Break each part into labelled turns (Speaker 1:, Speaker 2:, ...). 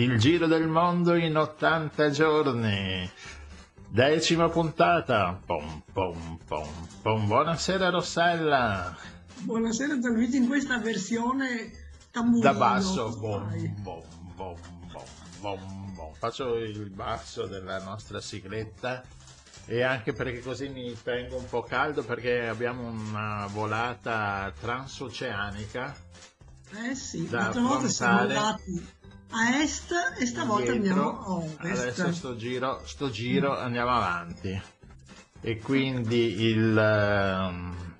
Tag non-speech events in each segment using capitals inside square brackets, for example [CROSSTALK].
Speaker 1: Il giro del mondo in 80 giorni. Decima puntata. Pom, pom, pom, pom. Buonasera Rossella.
Speaker 2: Buonasera Gianluigi, in questa versione tamburino.
Speaker 1: Da basso. Bom, bom, bom, bom, bom. Faccio il basso della nostra sigletta e anche perché così mi tengo un po' caldo perché abbiamo una volata transoceanica
Speaker 2: Eh sì, l'altra volta siamo andati a est e stavolta
Speaker 1: dietro.
Speaker 2: andiamo a ovest.
Speaker 1: Adesso sto giro, sto giro andiamo avanti. E quindi il, ehm,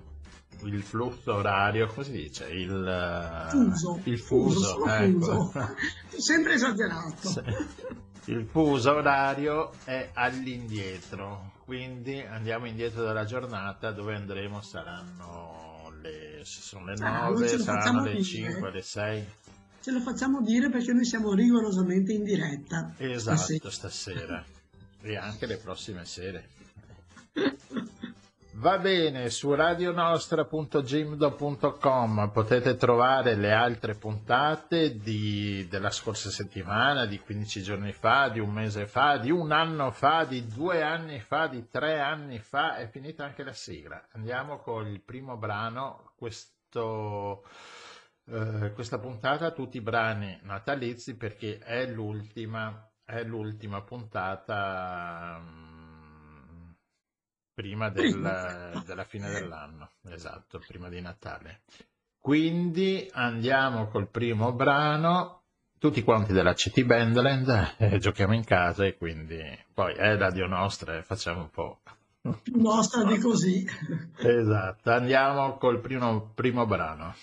Speaker 1: il flusso orario, come si dice? Il eh,
Speaker 2: Fuso.
Speaker 1: Il fuso,
Speaker 2: solo
Speaker 1: ecco.
Speaker 2: fuso. [LAUGHS] Sempre esagerato.
Speaker 1: Sì. Il fuso orario è all'indietro, quindi andiamo indietro dalla giornata dove andremo saranno le, sono le
Speaker 2: Ah, non
Speaker 1: 9,
Speaker 2: ce lo
Speaker 1: saranno le
Speaker 2: dire.
Speaker 1: 5, le 6.
Speaker 2: Ce lo facciamo dire perché noi siamo rigorosamente in diretta.
Speaker 1: Esatto, stasera e anche le prossime sere. Va bene, su radionostra.gimdo.com potete trovare le altre puntate di- della scorsa settimana, di 15 giorni fa, di un mese fa, di un anno fa, di due anni fa, di tre anni fa. È finita anche la sigla. Andiamo con il primo brano, questo, eh, questa puntata, tutti i brani natalizi perché è l'ultima, è l'ultima puntata. mm, prima del- [LAUGHS] della fine dell'anno, esatto, prima di Natale. Quindi andiamo col primo brano, tutti quanti della CT Bandland, [LAUGHS] eh, giochiamo in casa e quindi poi è radio nostra e facciamo un po'.
Speaker 2: Nostra di così.
Speaker 1: Esatto, andiamo col primo, primo brano.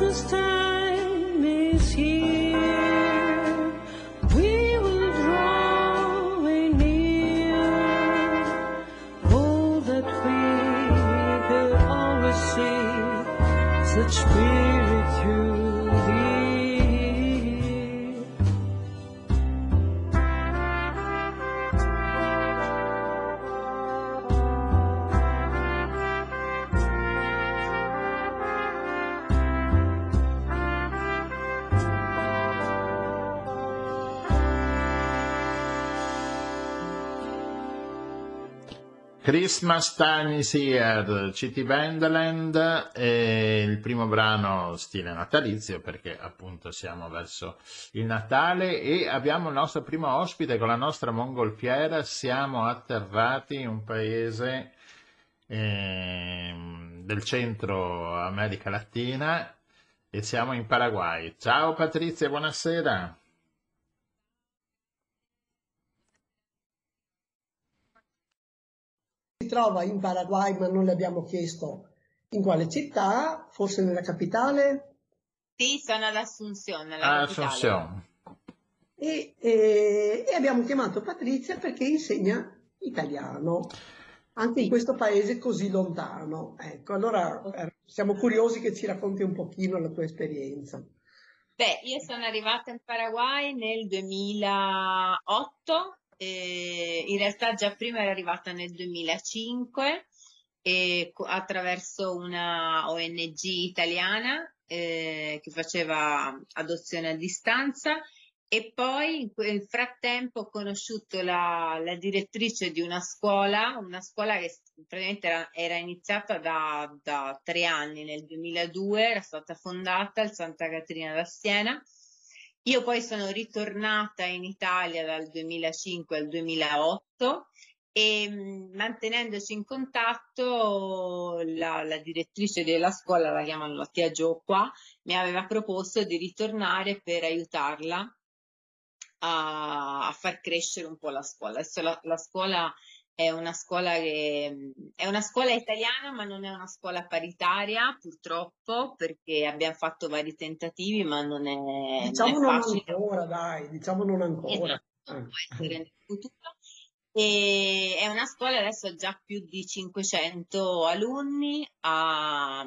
Speaker 3: Christmas time is here. Christmas Time is Here,
Speaker 1: City Bandland, e il primo brano stile natalizio perché appunto siamo verso il Natale e abbiamo il nostro primo ospite con la nostra mongolfiera, siamo atterrati in un paese ehm, del centro America Latina e siamo in Paraguay. Ciao Patrizia, buonasera.
Speaker 2: Trova in Paraguay, ma non le abbiamo chiesto in quale città, forse nella capitale,
Speaker 4: Sì, sono ad alla
Speaker 1: Ah,
Speaker 4: capitale.
Speaker 1: Asunción.
Speaker 2: e, e- e abbiamo chiamato Patrizia perché insegna italiano, anche in questo paese così lontano. Ecco, allora eh, siamo curiosi che ci racconti un pochino la tua esperienza.
Speaker 4: Beh, io sono arrivata in Paraguay nel 2008, e in realtà già prima ero arrivata nel 2005 e attraverso una ONG italiana eh, che faceva adozione a distanza e poi in quel frattempo ho conosciuto la, la direttrice di una scuola, una scuola che praticamente era, era iniziata da, da tre anni, nel 2002 era stata fondata il Santa Caterina da Siena. Io poi sono ritornata in Italia dal 2005 al 2008 e mh, mantenendoci in contatto la, la direttrice della scuola, la chiamano la tia Gio qua, mi aveva proposto di ritornare per aiutarla a, a far crescere un po' la scuola. Adesso la, la scuola è una scuola che è una scuola italiana, ma non è una scuola paritaria, purtroppo, perché abbiamo fatto vari tentativi, ma non è, non è
Speaker 2: Diciamo non ancora, dai, diciamo non ancora.
Speaker 4: Esatto,
Speaker 2: Eh.
Speaker 4: può essere nel futuro. E è una scuola adesso ha già più di 500 alunni, ha-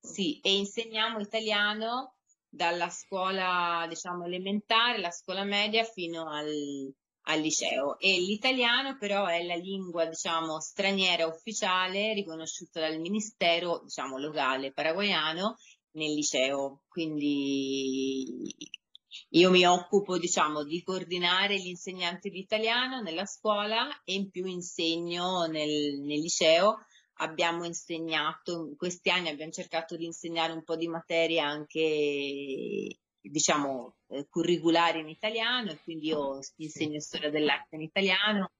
Speaker 4: sì, e insegniamo italiano dalla scuola, diciamo, elementare, la scuola media fino al, al liceo. E l'italiano però è la lingua, diciamo, straniera ufficiale riconosciuta dal ministero, diciamo, locale paraguayano nel liceo. Quindi io mi occupo, diciamo, di coordinare gli insegnanti di italiano nella scuola e in più insegno nel, nel liceo. Abbiamo insegnato, in questi anni abbiamo cercato di insegnare un po' di materie anche, diciamo, eh, curriculari in italiano e quindi io insegno storia dell'arte in italiano.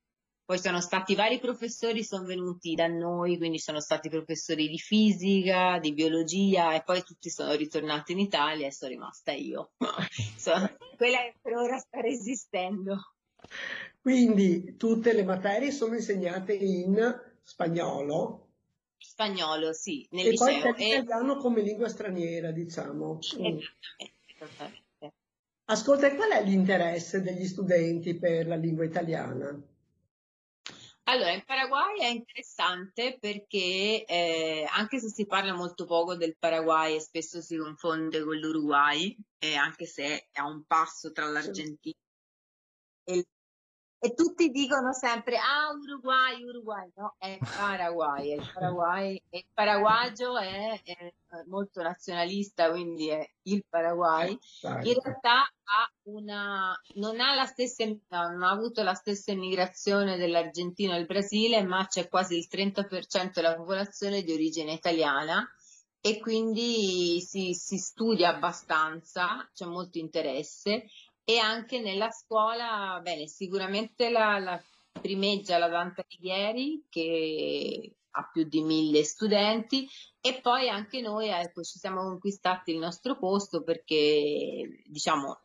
Speaker 4: Poi sono stati vari professori, sono venuti da noi, quindi sono stati professori di fisica, di biologia e poi tutti sono ritornati in Italia e sono rimasta io. [LAUGHS] Sono quella che per ora sta resistendo.
Speaker 2: Quindi tutte le materie sono insegnate in spagnolo
Speaker 4: Spagnolo, sì, nel
Speaker 2: e poi
Speaker 4: liceo.
Speaker 2: c'è
Speaker 4: E...
Speaker 2: l'italiano come lingua straniera, diciamo. Mm.
Speaker 4: Esattamente.
Speaker 2: Ascolta, qual è l'interesse degli studenti per la lingua italiana?
Speaker 4: Allora, in Paraguay è interessante perché eh, anche se si parla molto poco del Paraguay e spesso si confonde con l'Uruguay, e anche se è a un passo tra l'Argentina e, il- e tutti dicono sempre, ah, Uruguay, Uruguay, no, è Paraguay, è il Paraguay, e il paraguagio è, è molto nazionalista, quindi è il Paraguay. In
Speaker 2: Dai.
Speaker 4: realtà ha una, non ha la stessa, non ha avuto la stessa immigrazione dell'Argentina e del Brasile, ma c'è quasi il 30% della popolazione di origine italiana e quindi si, si studia abbastanza, c'è molto interesse e anche nella scuola, bene, sicuramente la, la primeggia la Dante Alighieri che ha più di mille studenti e poi anche noi ecco, ci siamo conquistati il nostro posto perché diciamo,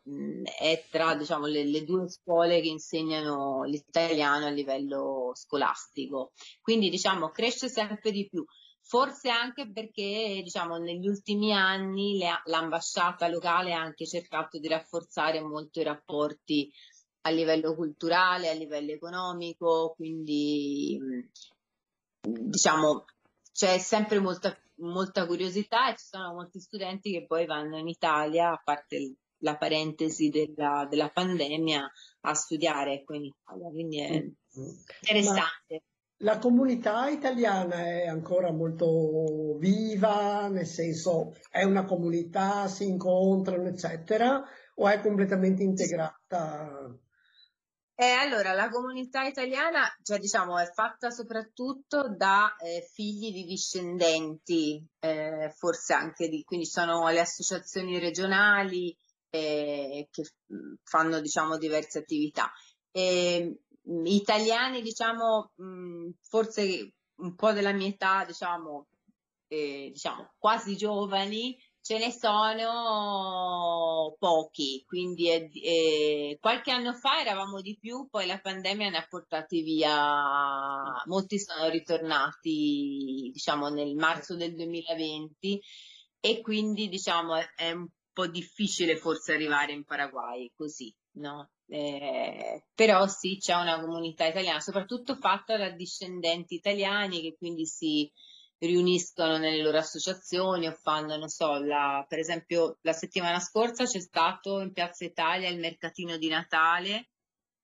Speaker 4: è tra diciamo, le, le due scuole che insegnano l'italiano a livello scolastico. Quindi diciamo, cresce sempre di più. Forse anche perché, diciamo, negli ultimi anni le- l'ambasciata locale ha anche cercato di rafforzare molto i rapporti a livello culturale, a livello economico, quindi mh, diciamo c'è sempre molta, molta curiosità e ci sono molti studenti che poi vanno in Italia, a parte la parentesi della, della pandemia, a studiare ecco, in Italia, quindi è
Speaker 2: Ma
Speaker 4: interessante.
Speaker 2: La comunità italiana è ancora molto viva, nel senso è una comunità, si incontrano, eccetera, o è completamente integrata?
Speaker 4: Eh, allora, la comunità italiana, cioè, diciamo, è fatta soprattutto da eh, figli di discendenti, eh, forse anche di, quindi sono le associazioni regionali eh, che mh, fanno, diciamo, diverse attività. E, mh, italiani, diciamo, mh, forse un po' della mia età, diciamo, eh, diciamo, quasi giovani, ce ne sono pochi, quindi è- qualche anno fa eravamo di più, poi la pandemia ne ha portati via, molti sono ritornati, diciamo, nel marzo del 2020 e quindi, diciamo, è un po' difficile forse arrivare in Paraguay così, no? Eh, però sì, c'è una comunità italiana, soprattutto fatta da discendenti italiani che quindi si riuniscono nelle loro associazioni o fanno, non so, la, per esempio la settimana scorsa c'è stato in Piazza Italia il mercatino di Natale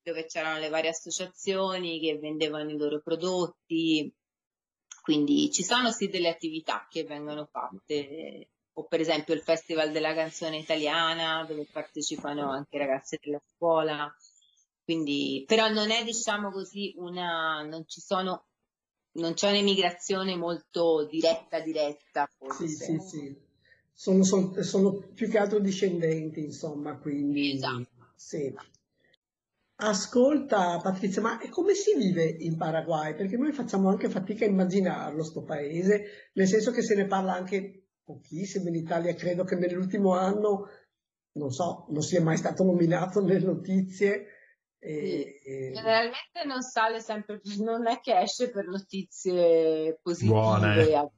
Speaker 4: dove c'erano le varie associazioni che vendevano i loro prodotti, quindi ci sono sì delle attività che vengono fatte, o per esempio il Festival della canzone italiana dove partecipano anche i ragazzi della scuola, quindi però non è diciamo così una, non ci sono non c'è un'emigrazione molto diretta, diretta,
Speaker 2: Sì,
Speaker 4: forse.
Speaker 2: sì, sì. Sono, sol- sono più che altro discendenti, insomma, quindi
Speaker 4: Esatto.
Speaker 2: sì. Ascolta Patrizia, ma come si vive in Paraguay? Perché noi facciamo anche fatica a immaginarlo, sto paese, nel senso che se ne parla anche pochissimo in Italia, credo che nell'ultimo anno, non so, non sia mai stato nominato nelle notizie.
Speaker 4: Sì.
Speaker 2: E, e-
Speaker 4: Generalmente non sale sempre, non è che esce per notizie positive,
Speaker 1: Buone.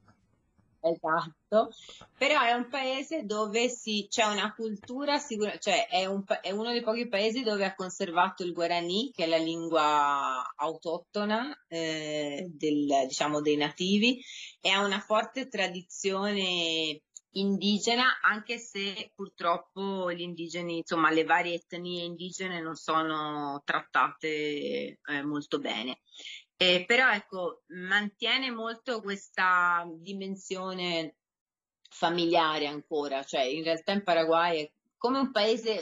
Speaker 4: Esatto, però è un paese dove si, c'è una cultura, sicura, cioè è, un è uno dei pochi paesi dove ha conservato il guarani, che è la lingua autoctona eh, del, diciamo, dei nativi, e ha una forte tradizione indigena, anche se purtroppo gli indigeni, insomma, le varie etnie indigene non sono trattate eh, molto bene. Eh, però ecco, mantiene molto questa dimensione familiare ancora, cioè in realtà in Paraguay è come un paese,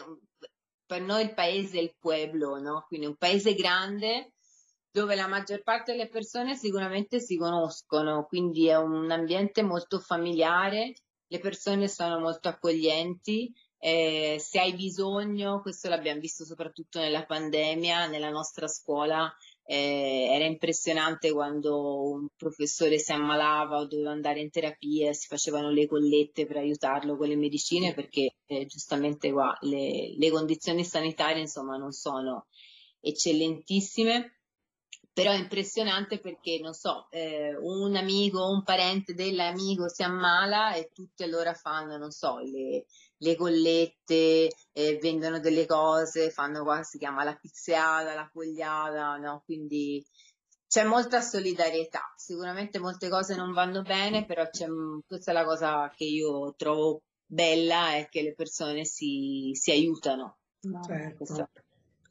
Speaker 4: per noi il paese è il pueblo, no? Quindi un paese grande dove la maggior parte delle persone sicuramente si conoscono, quindi è un ambiente molto familiare, le persone sono molto accoglienti, eh, se hai bisogno, questo l'abbiamo visto soprattutto nella pandemia, nella nostra scuola, eh, era impressionante quando un professore si ammalava o doveva andare in terapia, si facevano le collette per aiutarlo con le medicine perché eh, giustamente qua le, le condizioni sanitarie insomma non sono eccellentissime. Però è impressionante perché, non so, eh, un amico o un parente dell'amico si ammala e tutti allora fanno, non so, le, le collette, eh, vendono delle cose, fanno qua, si chiama la pizzeata, la fogliata, no? Quindi c'è molta solidarietà. Sicuramente molte cose non vanno bene, però c'è, questa è la cosa che io trovo bella, è che le persone si, si aiutano. No? Questa
Speaker 2: Certo.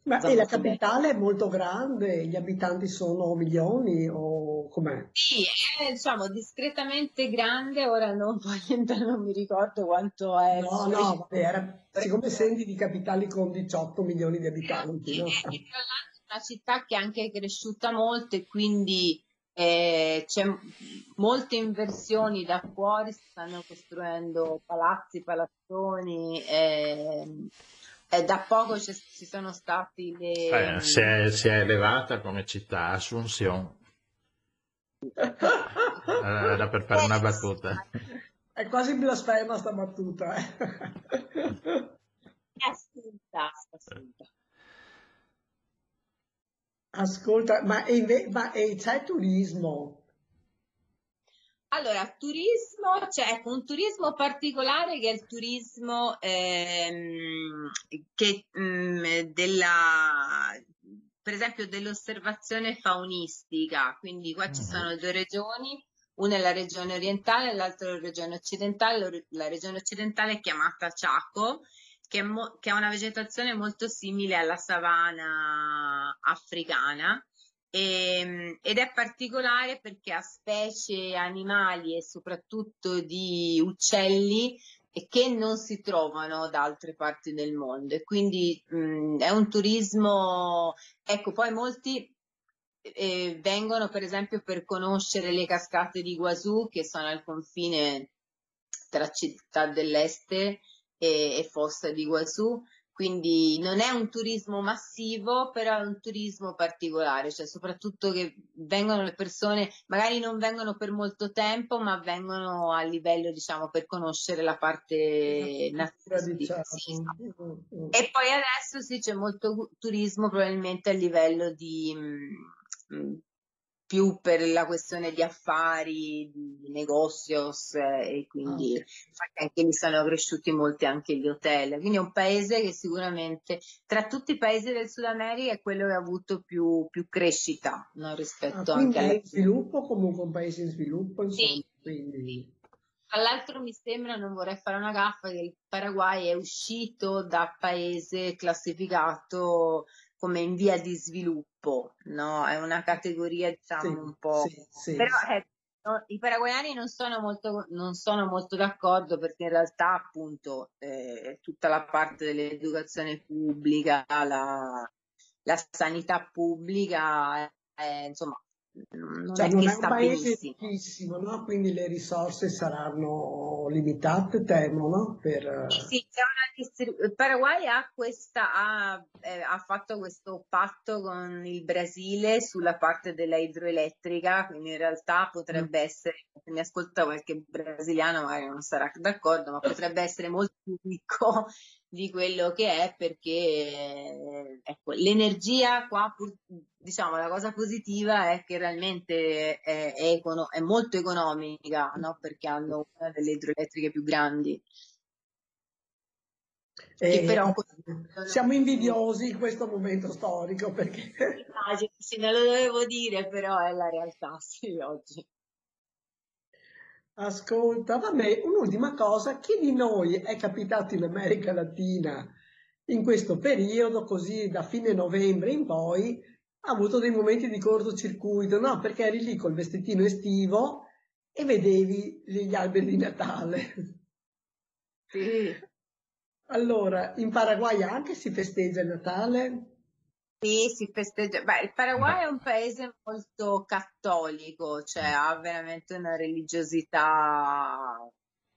Speaker 2: Ma e la capitale è molto grande, gli abitanti sono milioni o com'è?
Speaker 4: Sì, è diciamo discretamente grande, ora non, [LAUGHS] non mi ricordo quanto è
Speaker 2: No, no, vabbè, era- siccome senti di capitali con 18 milioni di abitanti, no?
Speaker 4: e tra l'altro è una città che è anche cresciuta molto e quindi eh, c'è molte inversioni da fuori, si stanno costruendo palazzi, palazzoni, ehm, e da poco ci sono stati le...
Speaker 1: Eh, si, è, si è elevata come città Asunción. Eh, Era per fare una battuta.
Speaker 2: È quasi blasfema sta battuta. eh.
Speaker 4: È assurda, assurda.
Speaker 2: Ascolta, ma, inve- ma e c'è turismo?
Speaker 4: Allora, turismo, c'è ecco, un turismo particolare che è il turismo ehm, che, mh, della, per esempio dell'osservazione faunistica, quindi qua ci
Speaker 1: Mhm.
Speaker 4: sono due regioni, una è la regione orientale e l'altra è la regione occidentale, la regione occidentale è chiamata Chaco, che, che ha una vegetazione molto simile alla savana africana Ehm, ed è particolare perché ha specie animali e soprattutto di uccelli e che non si trovano da altre parti del mondo. E quindi mh, è un turismo, ecco, poi molti eh, vengono per esempio per conoscere le cascate di Guazú che sono al confine tra Città dell'Este e, e Fossa di Guazú quindi non è un turismo massivo, però è un turismo particolare, cioè soprattutto che vengono le persone, magari non vengono per molto tempo, ma vengono a livello, diciamo, per conoscere la parte
Speaker 2: natura di
Speaker 4: naturalistica.
Speaker 2: Chaco.
Speaker 4: Sì.
Speaker 2: Mm, mm.
Speaker 4: E poi adesso sì, c'è molto turismo probabilmente a livello di mh, più per la questione di affari, di negozios eh, e quindi
Speaker 2: Ah,
Speaker 4: infatti anche lì sono cresciuti molti anche gli hotel. Quindi è un paese che sicuramente tra tutti i paesi del Sud America è quello che ha avuto più, più crescita no,
Speaker 2: Ah,
Speaker 4: rispetto
Speaker 2: quindi
Speaker 4: anche
Speaker 2: in sviluppo, comunque un paese in sviluppo, insomma,
Speaker 4: Sì,
Speaker 2: quindi.
Speaker 4: Tra l'altro mi sembra, non vorrei fare una gaffa, che il Paraguay è uscito da paese classificato come in via di sviluppo, no? È una categoria,
Speaker 2: sì,
Speaker 4: diciamo, un po'...
Speaker 2: sì, sì,
Speaker 4: Però
Speaker 2: sì.
Speaker 4: eh, i paraguayani non sono molto, non sono molto d'accordo perché in realtà appunto eh, tutta la parte dell'educazione pubblica, la, la sanità pubblica, eh, insomma, non
Speaker 2: Cioè
Speaker 4: è
Speaker 2: non
Speaker 4: che
Speaker 2: è un paese ricchissimo, no? Quindi le risorse saranno limitate, temo, no? Per...
Speaker 4: Sì, sì, c'è una distri- il Paraguay ha, questa, ha, eh, ha fatto questo patto con il Brasile sulla parte della idroelettrica, quindi in realtà
Speaker 2: Mm.
Speaker 4: potrebbe essere, se mi ascolta qualche brasiliano magari non sarà d'accordo, ma potrebbe essere molto più ricco di quello che è perché eh, ecco, l'energia qua, diciamo, la cosa positiva è che realmente è, è econo- è molto economica, no? Perché hanno una delle idroelettriche più grandi che
Speaker 2: E,
Speaker 4: però
Speaker 2: siamo invidiosi in questo momento storico perché
Speaker 4: Immagino, sì, non lo dovevo dire, però è la realtà, sì, oggi.
Speaker 2: Ascolta, vabbè, un'ultima cosa, chi di noi è capitato in America Latina in questo periodo, così da fine novembre in poi, ha avuto dei momenti di cortocircuito, no? Perché eri lì col vestitino estivo e vedevi gli alberi di Natale.
Speaker 4: Sì.
Speaker 2: Allora, in Paraguay anche si festeggia il Natale?
Speaker 4: Sì, si festeggia. Beh, il Paraguay è un paese molto cattolico, cioè ha veramente una religiosità,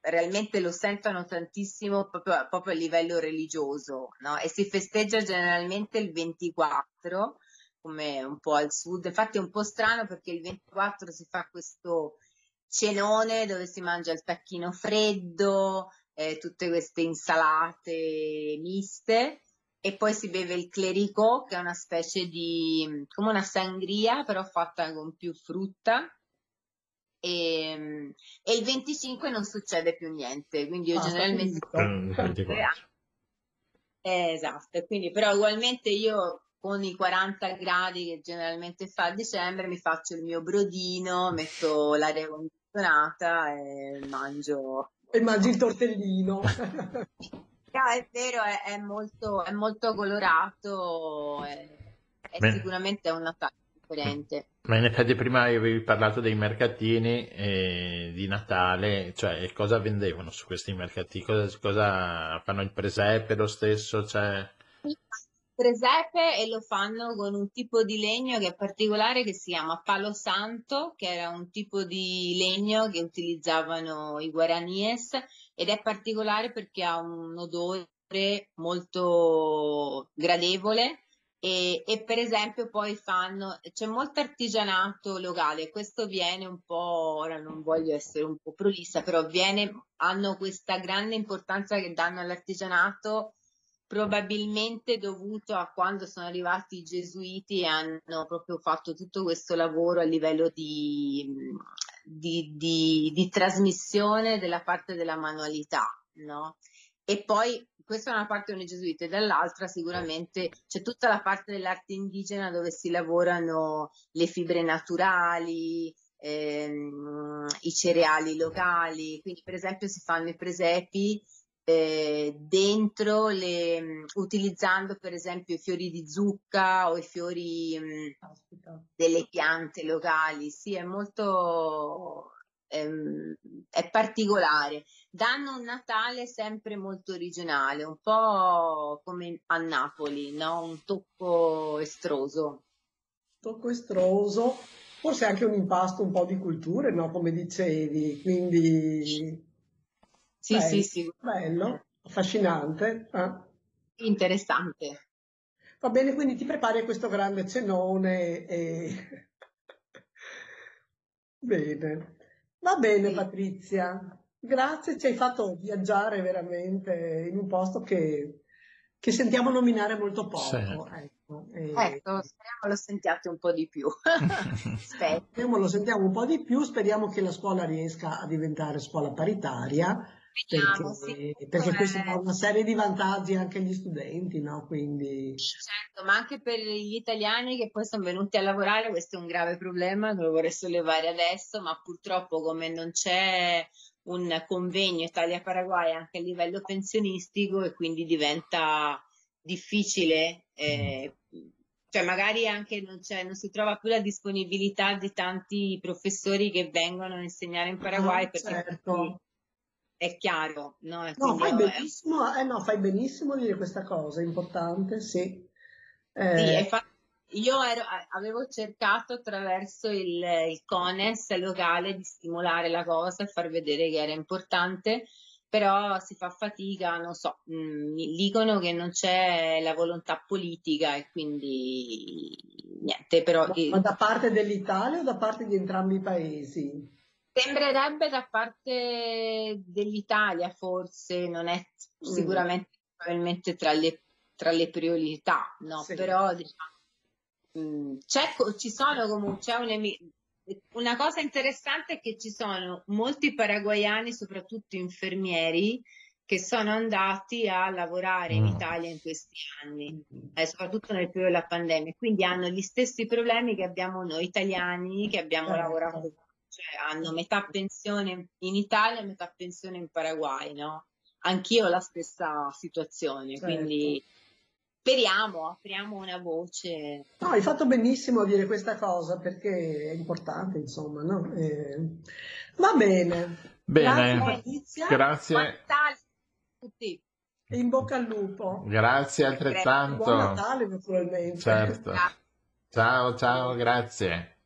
Speaker 4: realmente lo sentono tantissimo proprio, proprio a livello religioso, no? E si festeggia generalmente il 24, come un po' al sud. Infatti è un po' strano perché il 24 si fa questo cenone dove si mangia il tacchino freddo, eh, tutte queste insalate miste. E poi si beve il clericot, che è una specie di, come una sangria, però fatta con più frutta. E, e il 25 non succede più niente, quindi io
Speaker 2: Ah,
Speaker 4: generalmente...
Speaker 2: finito.
Speaker 1: 24.
Speaker 4: Eh, esatto, quindi però ugualmente io con i 40 gradi che generalmente fa a dicembre mi faccio il mio brodino, metto l'aria condizionata e mangio.
Speaker 2: E mangi il tortellino. [LAUGHS]
Speaker 4: No, è vero, è, è molto, è molto colorato, è, è sicuramente un Natale differente.
Speaker 1: Ma in effetti prima avevi parlato dei mercatini eh, di Natale, cioè cosa vendevano su questi mercatini? Cosa, cosa fanno il presepe lo stesso? Cioè...
Speaker 4: presepe e lo fanno con un tipo di legno che è particolare che si chiama palo santo, che era un tipo di legno che utilizzavano i guaranies ed è particolare perché ha un odore molto gradevole e, e per esempio poi fanno, c'è molto artigianato locale, questo viene un po', ora non voglio essere un po' prolissa, però viene, hanno questa grande importanza che danno all'artigianato probabilmente dovuto a quando sono arrivati i gesuiti e hanno proprio fatto tutto questo lavoro a livello di, di, di, di trasmissione della parte della manualità, no? E poi questa è una parte con i gesuiti, e dall'altra sicuramente c'è tutta la parte dell'arte indigena dove si lavorano le fibre naturali, ehm, i cereali locali, quindi per esempio si fanno i presepi eh, dentro le, utilizzando per esempio i fiori di zucca o i fiori mh, delle piante locali. Sì, è molto ehm, è particolare. Danno un Natale sempre molto originale, un po' come a Napoli, no? Un tocco estroso.
Speaker 2: Tocco estroso, forse anche un impasto un po' di culture, no? Come dicevi, quindi
Speaker 4: Sì,
Speaker 2: bello,
Speaker 4: sì, sì.
Speaker 2: bello, affascinante. eh.
Speaker 4: Interessante.
Speaker 2: Va bene, quindi ti prepari a questo grande cenone e... [LAUGHS] Bene. Va bene,
Speaker 4: Sì.
Speaker 2: Patrizia. Grazie, ci hai fatto viaggiare veramente in un posto che, che sentiamo nominare molto poco.
Speaker 1: Sì.
Speaker 2: Ecco, e-
Speaker 4: Ecco, speriamo lo sentiate un po' di più. [LAUGHS]
Speaker 2: Speriamo lo sentiamo un po' di più, speriamo che la scuola riesca a diventare scuola paritaria,
Speaker 4: Speriamo, sì.
Speaker 2: perché, perché questo dà una serie di vantaggi anche agli studenti, no? Quindi
Speaker 4: Certo, ma anche per gli italiani che poi sono venuti a lavorare, questo è un grave problema, non lo vorrei sollevare adesso, ma purtroppo come non c'è un convegno Italia-Paraguay anche a livello pensionistico e quindi diventa difficile, eh, cioè magari anche non c'è, non si trova più la disponibilità di tanti professori che vengono a insegnare in Paraguay
Speaker 2: Ah,
Speaker 4: perché
Speaker 2: certo.
Speaker 4: È chiaro, no?
Speaker 2: No, fai
Speaker 4: è-
Speaker 2: benissimo, eh no, fai benissimo a dire questa cosa, è importante, sì.
Speaker 4: Sì,
Speaker 2: Eh,
Speaker 4: e fa- io ero- avevo cercato attraverso il, il CONES locale di stimolare la cosa e far vedere che era importante, però si fa fatica, non so, mh, mi dicono che non c'è la volontà politica e quindi niente, però
Speaker 2: ma,
Speaker 4: eh,
Speaker 2: ma da parte dell'Italia o da parte di entrambi i paesi?
Speaker 4: Sembrerebbe da parte dell'Italia forse, non è
Speaker 2: Mm,
Speaker 4: sicuramente probabilmente tra le, tra le priorità, no?
Speaker 2: sì.
Speaker 4: Però diciamo, Mm, c'è ci sono comunque, c'è un una cosa interessante è che ci sono molti paraguayani, soprattutto infermieri, che sono andati a lavorare in
Speaker 1: Mm.
Speaker 4: Italia in questi anni, eh, soprattutto nel periodo della pandemia, quindi hanno gli stessi problemi che abbiamo noi italiani che abbiamo
Speaker 2: Certo.
Speaker 4: lavorato, cioè hanno metà pensione in Italia e metà pensione in Paraguay, no? Anch'io ho la stessa situazione,
Speaker 2: Certo.
Speaker 4: quindi speriamo, apriamo una voce.
Speaker 2: No, hai fatto benissimo a dire questa cosa perché è importante, insomma, no? Eh, va bene. Grazie
Speaker 1: Bene, grazie,
Speaker 4: Buon Natale a tutti.
Speaker 2: in bocca al lupo.
Speaker 1: grazie
Speaker 2: Buon
Speaker 1: altrettanto.
Speaker 2: Natale naturalmente.
Speaker 1: Certo.
Speaker 4: Grazie.
Speaker 1: Ciao, ciao, grazie.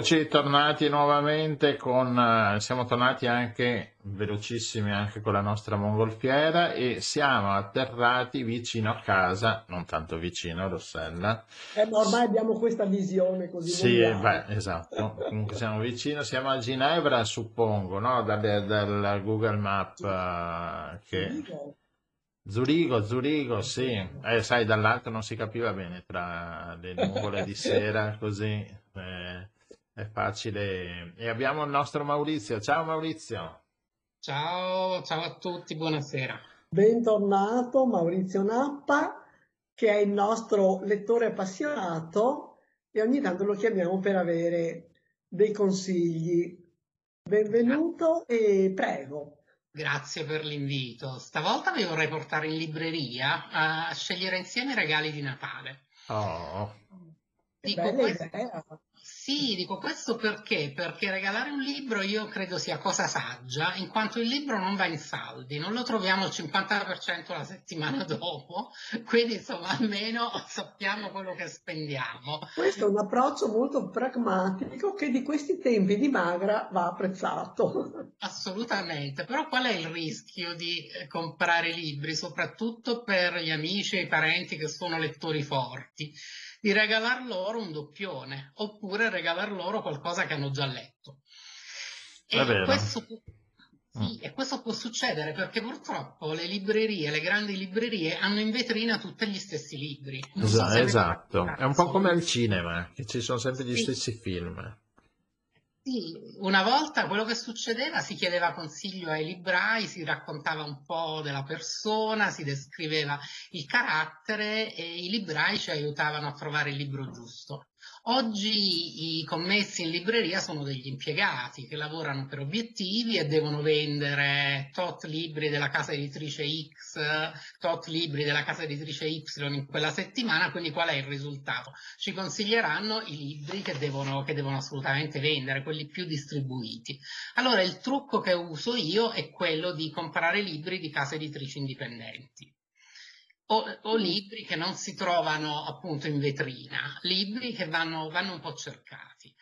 Speaker 1: Eccoci tornati nuovamente con, eh, siamo tornati anche velocissimi anche con la nostra mongolfiera e siamo atterrati vicino a casa, non tanto vicino Rossella.
Speaker 2: Eh, ma ormai abbiamo questa visione così
Speaker 1: Sì, beh, esatto, comunque siamo vicino, siamo a Ginevra suppongo, no? Dal, dal Google Map eh, che... Zurigo, Zurigo, sì, eh, sai, dall'alto non si capiva bene tra le nuvole di sera, così eh, è facile. E abbiamo il nostro Maurizio. Ciao Maurizio.
Speaker 5: Ciao, ciao a tutti, buonasera.
Speaker 2: Bentornato Maurizio Nappa, che è il nostro lettore appassionato e ogni tanto lo chiamiamo per avere dei consigli. Benvenuto e prego.
Speaker 5: Grazie per l'invito. Stavolta vi vorrei portare in libreria a scegliere insieme i regali di Natale.
Speaker 1: Oh,
Speaker 5: Dico questo, sì, dico questo perché? Perché regalare un libro io credo sia cosa saggia, in quanto il libro non va in saldi, non lo troviamo al 50% la settimana dopo, quindi insomma almeno sappiamo quello che spendiamo.
Speaker 2: Questo è un approccio molto pragmatico che di questi tempi di magra va apprezzato.
Speaker 5: Assolutamente, però qual è il rischio di eh, comprare libri, soprattutto per gli amici e i parenti che sono lettori forti? Di regalar loro un doppione oppure regalar loro qualcosa che hanno già letto. E questo, sì, e questo può succedere perché purtroppo le librerie, le grandi librerie hanno in vetrina tutti gli stessi libri. Non so
Speaker 1: esa-
Speaker 5: se ne
Speaker 1: esatto, è un po' come al cinema, che ci sono sempre gli
Speaker 5: Sì.
Speaker 1: stessi film.
Speaker 5: Sì, una volta quello che succedeva si chiedeva consiglio ai librai, si raccontava un po' della persona, si descriveva il carattere e i librai ci aiutavano a trovare il libro giusto. Oggi i commessi in libreria sono degli impiegati che lavorano per obiettivi e devono vendere tot libri della casa editrice X, tot libri della casa editrice Y in quella settimana, quindi qual è il risultato? Ci consiglieranno i libri che devono, che devono assolutamente vendere, quelli più distribuiti. Allora il trucco che uso io è quello di comprare libri di case editrici indipendenti. O, o libri che non si trovano appunto in vetrina, libri che vanno, vanno un po' cercati.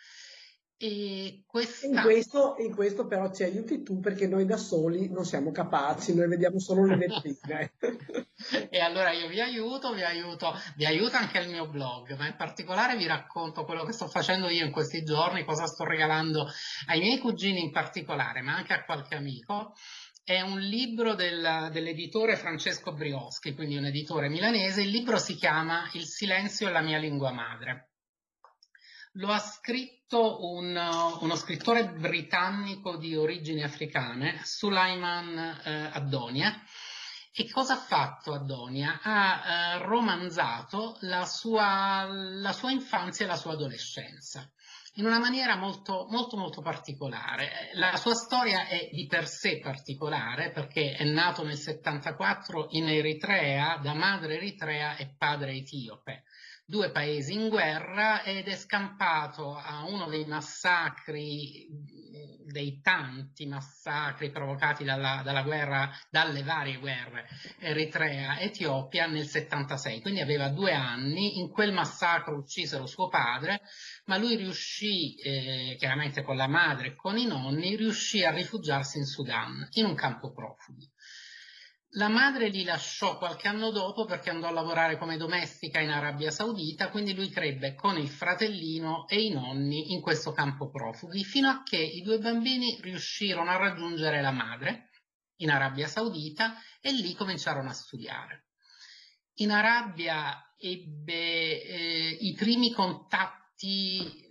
Speaker 5: E
Speaker 2: In
Speaker 5: questa,
Speaker 2: questo, in questo però ci aiuti tu perché noi da soli non siamo capaci, noi vediamo solo le vetrine. [LAUGHS]
Speaker 5: E allora io vi aiuto, vi aiuto, vi aiuta anche il mio blog, ma in particolare vi racconto quello che sto facendo io in questi giorni, cosa sto regalando ai miei cugini in particolare, ma anche a qualche amico. È un libro del- dell'editore Francesco Brioschi, quindi un editore milanese. Il libro si chiama Il silenzio è la mia lingua madre. Lo ha scritto un, uh, uno scrittore britannico di origini africane, Sulaiman eh, Addonia. E cosa ha fatto Addonia? Ha eh, romanzato la sua, la sua infanzia e la sua adolescenza in una maniera molto, molto, molto particolare. La sua storia è di per sé particolare perché è nato nel 74 in Eritrea da madre eritrea e padre etiope, due paesi in guerra ed è scampato a uno dei massacri, dei tanti massacri provocati dalla, dalla guerra, dalle varie guerre Eritrea-Etiopia nel 76, quindi aveva due anni, in quel massacro uccisero suo padre, ma lui riuscì, eh, chiaramente con la madre e con i nonni, riuscì a rifugiarsi in Sudan, in un campo profughi. La madre li lasciò qualche anno dopo perché andò a lavorare come domestica in Arabia Saudita, quindi lui crebbe con il fratellino e i nonni in questo campo profughi, fino a che i due bambini riuscirono a raggiungere la madre in Arabia Saudita e lì cominciarono a studiare. In Arabia ebbe eh, i primi contatti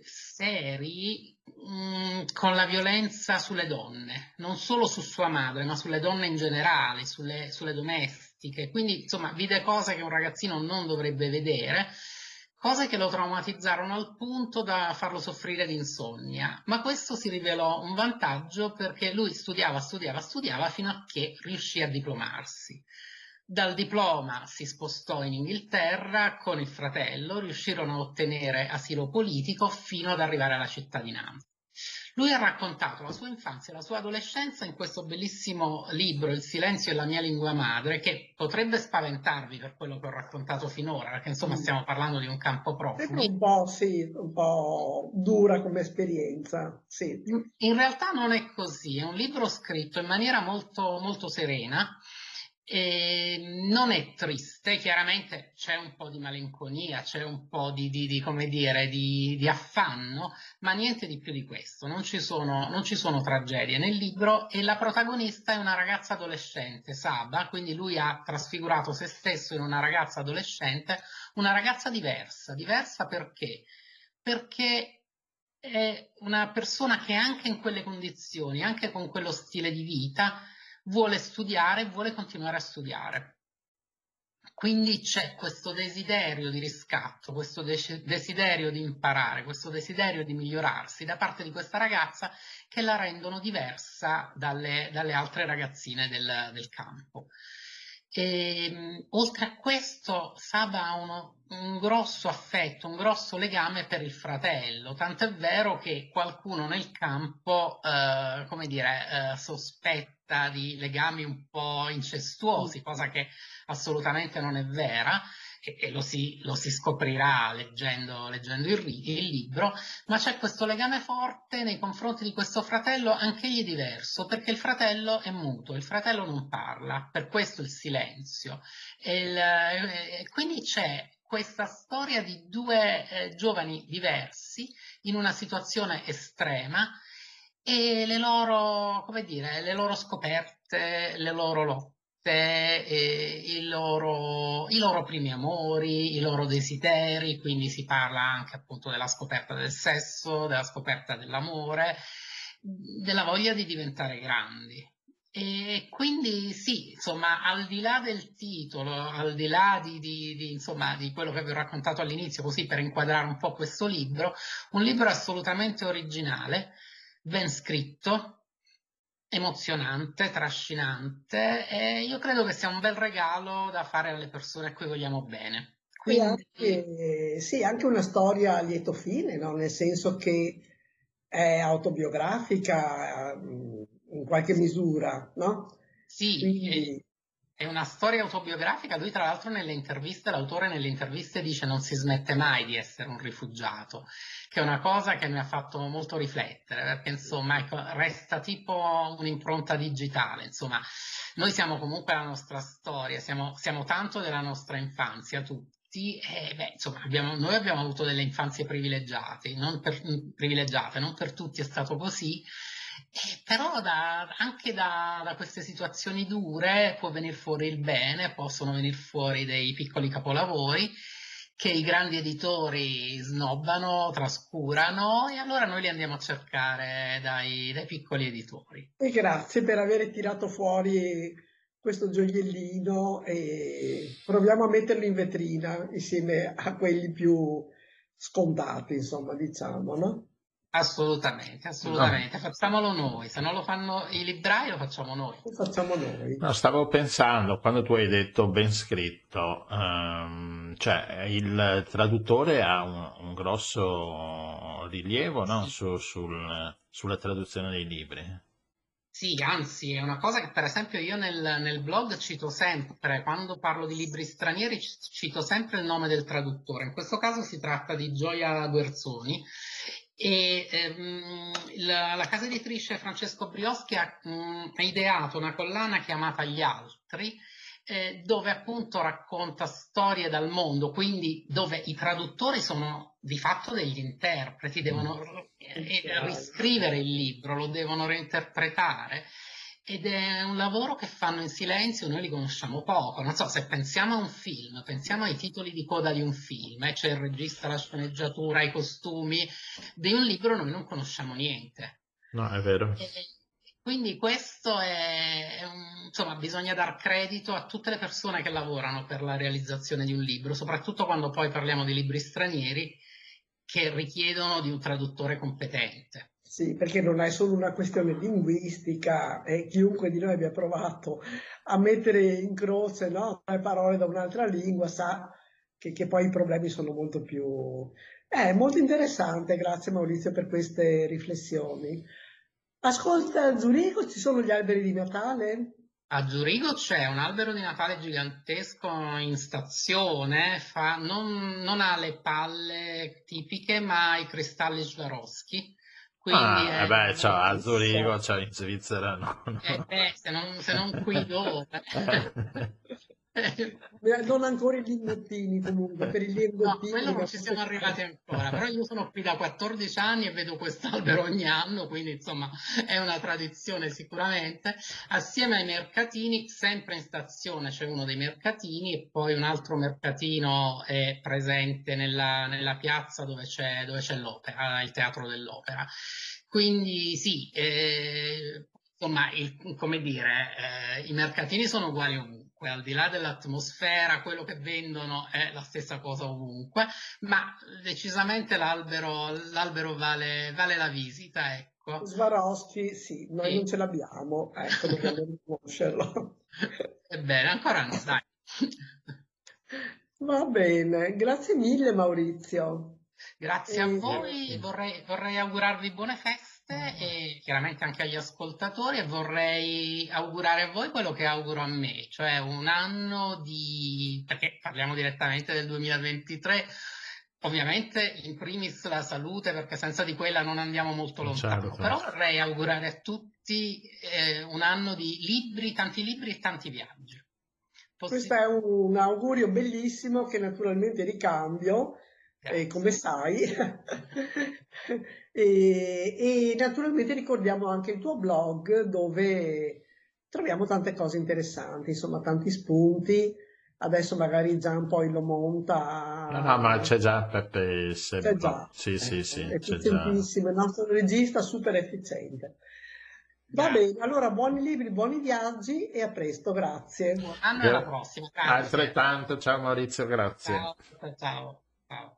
Speaker 5: seri mh, mm, con la violenza sulle donne, non solo su sua madre, ma sulle donne in generale, sulle, sulle domestiche. Quindi, insomma, vide cose che un ragazzino non dovrebbe vedere, cose che lo traumatizzarono al punto da farlo soffrire di insonnia. Ma questo si rivelò un vantaggio perché lui studiava, studiava, studiava fino a che riuscì a diplomarsi. Dal diploma si spostò in Inghilterra con il fratello, riuscirono a ottenere asilo politico fino ad arrivare alla cittadinanza. Lui ha raccontato la sua infanzia e la sua adolescenza in questo bellissimo libro, Il silenzio e la mia lingua madre, che potrebbe spaventarvi per quello che ho raccontato finora, perché insomma
Speaker 2: Mm.
Speaker 5: stiamo parlando di un campo profumo.
Speaker 2: un po', sì, un po' dura come esperienza, sì.
Speaker 5: In realtà non è così, è un libro scritto in maniera molto, molto serena e non è triste, chiaramente c'è un po' di malinconia, c'è un po' di, di- di, come dire, di, di affanno, ma niente di più di questo, non ci sono, non ci sono tragedie nel libro e la protagonista è una ragazza adolescente, Saba, quindi lui ha trasfigurato se stesso in una ragazza adolescente, una ragazza diversa, diversa perché? Perché è una persona che anche in quelle condizioni, anche con quello stile di vita, vuole studiare, vuole continuare a studiare. Quindi c'è questo desiderio di riscatto, questo desiderio di imparare, questo desiderio di migliorarsi da parte di questa ragazza che la rendono diversa dalle, dalle altre ragazzine del, del campo. E, mh, oltre a questo, Saba ha uno- un grosso affetto, un grosso legame per il fratello, tant'è vero che qualcuno nel campo, eh, come dire, eh, sospetta di legami un po' incestuosi, cosa che assolutamente non è vera. E, e lo, si, lo si scoprirà leggendo, leggendo il, il libro, ma c'è questo legame forte nei confronti di questo fratello, anch'egli diverso, perché il fratello è muto, il fratello non parla, per questo il silenzio. E il- e quindi c'è questa storia di due eh, giovani diversi in una situazione estrema e le loro, come dire, le loro scoperte, le loro lotte, eh, i loro, i loro primi amori, i loro desideri, quindi si parla anche appunto della scoperta del sesso, della scoperta dell'amore, della voglia di diventare grandi. E quindi sì, insomma, al di là del titolo, al di là di, di- di, insomma, di quello che vi ho raccontato all'inizio, così per inquadrare un po' questo libro, un libro assolutamente originale, ben scritto, emozionante, trascinante e io credo che sia un bel regalo da fare alle persone a cui vogliamo bene. Quindi
Speaker 2: anche, sì, anche una storia a lieto fine, no? Nel senso che è autobiografica mm, in qualche misura, no?
Speaker 5: sì,
Speaker 2: Quindi,
Speaker 5: è una storia autobiografica. Lui, tra l'altro, nelle interviste, l'autore nelle interviste dice non si smette mai di essere un rifugiato, che è una cosa che mi ha fatto molto riflettere, perché insomma, ecco, resta tipo un'impronta digitale. Insomma, noi siamo comunque la nostra storia, siamo, siamo tanto della nostra infanzia, tutti. E beh, insomma, abbiamo- noi abbiamo avuto delle infanzie privilegiate, non per, privilegiate, non per tutti è stato così, però da- anche da, da queste situazioni dure può venire fuori il bene, possono venire fuori dei piccoli capolavori che i grandi editori snobbano, trascurano e allora noi li andiamo a cercare dai, dai piccoli editori.
Speaker 2: e grazie per aver tirato fuori questo gioiellino e proviamo a metterlo in vetrina insieme a quelli più scontati, insomma, diciamo, no?
Speaker 5: Assolutamente, assolutamente. Facciamolo noi, se non lo fanno i librai lo facciamo noi.
Speaker 2: Lo facciamo noi.
Speaker 1: No, stavo pensando, quando tu hai detto ben scritto, ehm, cioè il traduttore ha un, un grosso rilievo, no? Su- sul- sulla traduzione dei libri.
Speaker 5: Sì, anzi, è una cosa che per esempio io nel, nel blog cito sempre, quando parlo di libri stranieri, cito sempre il nome del traduttore. In questo caso si tratta di Gioia Guerzoni e ehm, la, la casa editrice Francesco Brioschi ha, mm, ha ideato una collana chiamata Gli altri, eh, dove appunto racconta storie dal mondo, quindi dove i traduttori sono di fatto degli interpreti, devono eh, riscrivere il libro, lo devono reinterpretare. Ed è un lavoro che fanno in silenzio, noi li conosciamo poco. Non so, se pensiamo a un film, pensiamo ai titoli di coda di un film, eh, c'è il regista, la sceneggiatura, i costumi, di un libro noi non conosciamo niente.
Speaker 1: No, è vero.
Speaker 5: E quindi questo è, è un- insomma, bisogna dar credito a tutte le persone che lavorano per la realizzazione di un libro, soprattutto quando poi parliamo di libri stranieri che richiedono di un traduttore competente.
Speaker 2: Sì, perché non è solo una questione linguistica, e chiunque di noi abbia provato a mettere in croce, no, le parole da un'altra lingua sa che, che poi i problemi sono molto più... È molto interessante, grazie Maurizio per queste riflessioni. Ascolta, a Zurigo ci sono gli alberi di Natale?
Speaker 5: A Zurigo c'è un albero di Natale gigantesco in stazione, fa- non, non ha le palle tipiche, ma i cristalli Swarovski. Quindi
Speaker 1: Ah, eh beh, ciao, a. Zurigo, ciao, in Svizzera no. no.
Speaker 5: Eh, beh, se non, se non qui dove? [LAUGHS]
Speaker 2: Eh, Non ancora i lingottini comunque, per i
Speaker 5: No,
Speaker 2: lingottini...
Speaker 5: quello non ci siamo arrivati ancora, però io sono qui da 14 anni e vedo quest'albero ogni anno, quindi insomma è una tradizione sicuramente. Assieme ai mercatini, sempre in stazione c'è uno dei mercatini e poi un altro mercatino è presente nella, nella piazza dove c'è, dove c'è l'opera, il teatro dell'opera. Quindi sì, eh, insomma, il- come dire, eh, i mercatini sono uguali ovunque, al di là dell'atmosfera, quello che vendono è la stessa cosa ovunque, ma decisamente l'albero, l'albero vale, vale la visita, ecco.
Speaker 2: Swarovski, sì, noi
Speaker 5: Sì.
Speaker 2: non ce l'abbiamo, ecco, dobbiamo [LAUGHS] riconoscerlo.
Speaker 5: Ebbene, ancora no, dai.
Speaker 2: Va bene, grazie mille Maurizio.
Speaker 5: Grazie a
Speaker 2: E-
Speaker 5: voi, vorrei, vorrei augurarvi buone feste e chiaramente anche agli ascoltatori e vorrei augurare a voi quello che auguro a me, cioè un anno di, perché parliamo direttamente del 2023, ovviamente in primis la salute perché senza di quella non andiamo molto lontano,
Speaker 1: Certo.
Speaker 5: però vorrei augurare a tutti eh, un anno di libri, tanti libri e tanti viaggi. Possi-
Speaker 2: Questo è un augurio bellissimo che naturalmente ricambio, eh, come sai, [LAUGHS] e, e naturalmente ricordiamo anche il tuo blog dove troviamo tante cose interessanti, insomma tanti spunti. Adesso magari Gian poi lo monta.
Speaker 1: No, no, ma c'è già Peppe
Speaker 2: C'è
Speaker 1: Sebba.
Speaker 2: già.
Speaker 1: Sì, sì,
Speaker 2: Ecco,
Speaker 1: sì,
Speaker 2: è
Speaker 1: c'è già.
Speaker 2: efficientissimo, il nostro regista super efficiente. Va bene, allora buoni libri, buoni viaggi e a presto, grazie.
Speaker 5: Buon anno e alla prossima. Grazie.
Speaker 1: Altrettanto, ciao Maurizio, grazie.
Speaker 5: Ciao, ciao, ciao.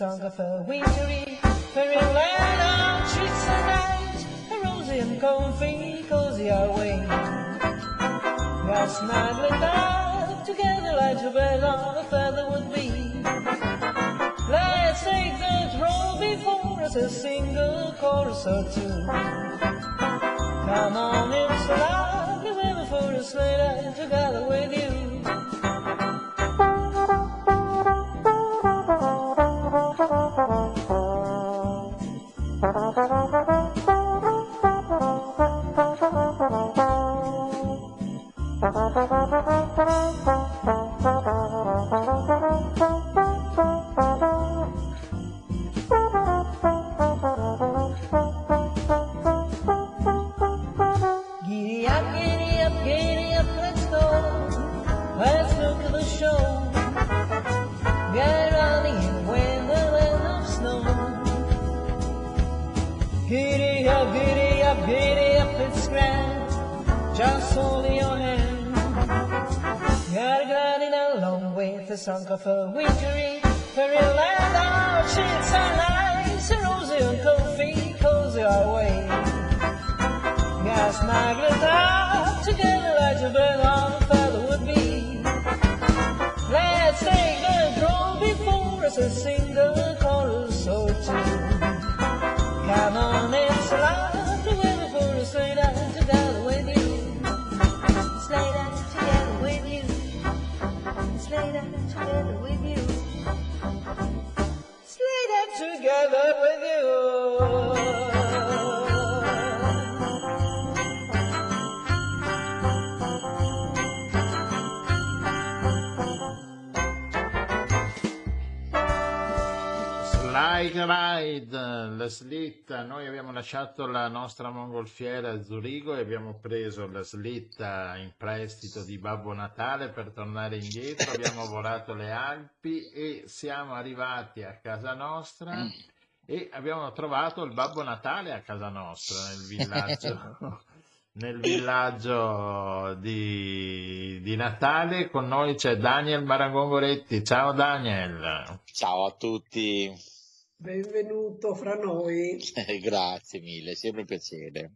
Speaker 3: song of a weary, wintry fairyland. on streets are a rosy and comfy, cozy our way. We're snuggling down together like two birds on a feather would be. Let's take the road before us a single chorus or two. Come on, it's lovely weather for a sleigh ride together with you. Of a wintry fairyland. Our sheets are nice and rosy and cozy our way. Snuggled up together like a a feather would be. Let's take before us and sing together with you. It's
Speaker 1: like a la slitta, noi abbiamo lasciato la nostra mongolfiera a Zurigo e abbiamo preso la slitta in prestito di Babbo Natale per tornare indietro, abbiamo volato le Alpi e siamo arrivati a casa nostra e abbiamo trovato il Babbo Natale a casa nostra nel villaggio. [LAUGHS] Nel villaggio di, di Natale con noi c'è Daniel Marangongoretti. Ciao Daniel.
Speaker 6: Ciao a tutti,
Speaker 2: Benvenuto fra noi. [LAUGHS]
Speaker 6: grazie mille, sempre un piacere.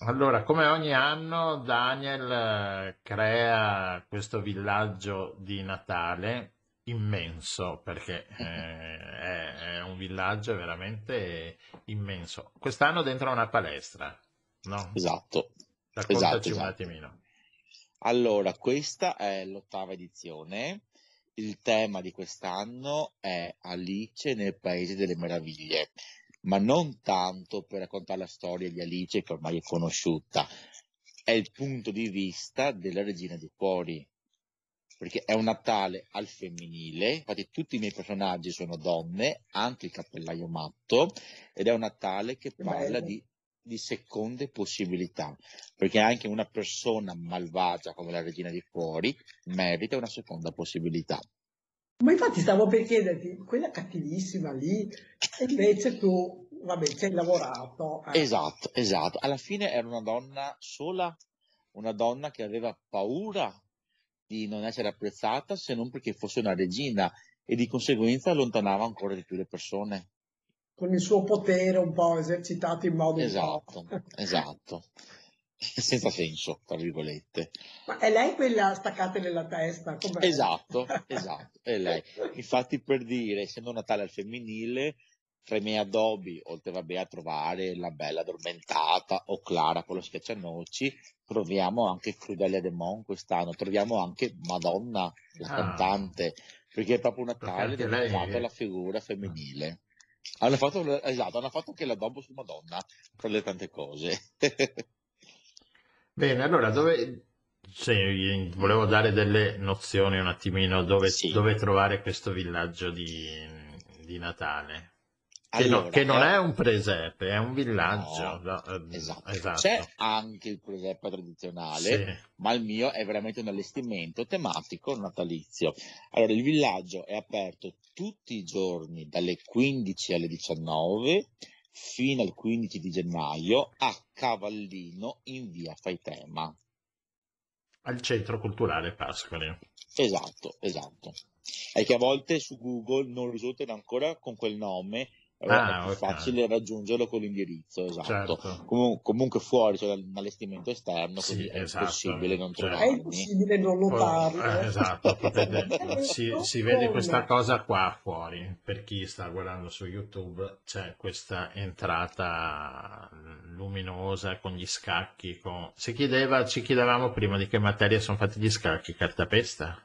Speaker 1: Allora, come ogni anno, Daniel eh, crea questo villaggio di Natale immenso, perché eh, [LAUGHS] è, è un villaggio veramente immenso. Quest'anno dentro una palestra, no?
Speaker 6: Esatto,
Speaker 1: Raccontaci
Speaker 6: esatto,
Speaker 1: un
Speaker 6: esatto.
Speaker 1: attimino.
Speaker 6: Allora, questa è l'ottava edizione. Il tema di quest'anno è Alice nel Paese delle Meraviglie, ma non tanto per raccontare la storia di Alice, che ormai è conosciuta, è il punto di vista della Regina dei Cuori, perché è un Natale al femminile, infatti tutti i miei personaggi sono donne, anche il cappellaio matto, ed è un Natale che parla
Speaker 2: bello.
Speaker 6: di, di seconde possibilità, perché anche una persona malvagia come la Regina dei Cuori merita una seconda possibilità.
Speaker 2: Ma infatti stavo per chiederti, quella cattivissima lì, e invece tu, vabbè, ci hai lavorato. eh.
Speaker 6: Esatto, esatto. Alla fine era una donna sola, una donna che aveva paura di non essere apprezzata se non perché fosse una regina e di conseguenza allontanava ancora di più le persone.
Speaker 2: Con il suo potere un po' esercitato in modo
Speaker 6: Esatto,
Speaker 2: po'.
Speaker 6: esatto. [LAUGHS] Senza senso, tra virgolette.
Speaker 2: Ma è lei quella staccata nella testa? Com'è?
Speaker 6: Esatto, [LAUGHS] esatto, è lei. Infatti per dire, essendo Natale al femminile, tra i miei addobbi, oltre vabbè, a trovare la bella addormentata o Clara con lo schiaccianoci, troviamo anche Crudelia De Mon quest'anno, troviamo anche Madonna, la
Speaker 1: Ah.
Speaker 6: cantante, perché è proprio Natale dedicato alla figura femminile. Hanno fatto, esatto, hanno fatto anche l'addobbo su Madonna, tra le tante cose. [LAUGHS]
Speaker 1: Bene, allora dove sì, volevo dare delle nozioni un attimino dove,
Speaker 6: Sì.
Speaker 1: dove trovare questo villaggio di, di Natale. Che,
Speaker 6: Allora,
Speaker 1: che non
Speaker 6: è-
Speaker 1: è un presepe, è un villaggio.
Speaker 6: No,
Speaker 1: no, eh,
Speaker 6: Esatto.
Speaker 1: esatto.
Speaker 6: C'è anche il presepe tradizionale,
Speaker 1: Sì.
Speaker 6: ma il mio è veramente un allestimento tematico natalizio. Allora, il villaggio è aperto tutti i giorni dalle 15 alle 19 fino al 15 di gennaio a Cavallino in via Faitema.
Speaker 1: Al centro culturale Pascoli.
Speaker 6: Esatto, esatto. È che a volte su Google non risultano ancora con quel nome, allora
Speaker 1: Ah,
Speaker 6: è più
Speaker 1: ok.
Speaker 6: facile raggiungerlo con l'indirizzo, esatto.
Speaker 1: Certo.
Speaker 6: Comu- comunque fuori c'è un allestimento esterno,
Speaker 1: Sì,
Speaker 6: quindi è
Speaker 1: esatto,
Speaker 6: impossibile non
Speaker 1: cioè-
Speaker 2: È
Speaker 6: trovarmi.
Speaker 2: impossibile non notarlo.
Speaker 1: eh, esatto, potete- [LAUGHS] si, si vede questa cosa qua fuori, per chi sta guardando su YouTube, c'è questa entrata luminosa con gli scacchi. con- Si chiedeva, ci chiedevamo prima di che materia sono fatti gli scacchi, cartapesta?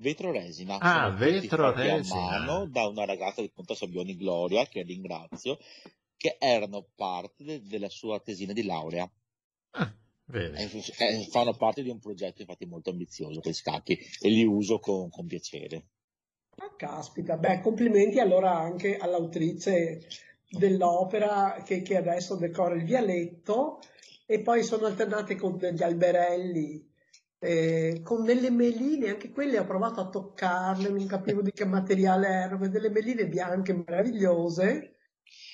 Speaker 6: Vetro resina,
Speaker 1: Ah,
Speaker 6: sono tutti
Speaker 1: vetro
Speaker 6: fatti a mano da una ragazza di Ponta Sabbioni Gloria, che ringrazio, che erano parte de- della sua tesina di laurea.
Speaker 1: Ah,
Speaker 6: eh, fanno parte di un progetto infatti molto ambizioso per scacchi e li uso con, con piacere.
Speaker 2: Ah, caspita, beh, complimenti allora anche all'autrice dell'opera che, che adesso decora il vialetto e poi sono alternate con degli alberelli, eh, con delle meline, anche quelle ho provato a toccarle, non capivo di che materiale erano, delle meline bianche meravigliose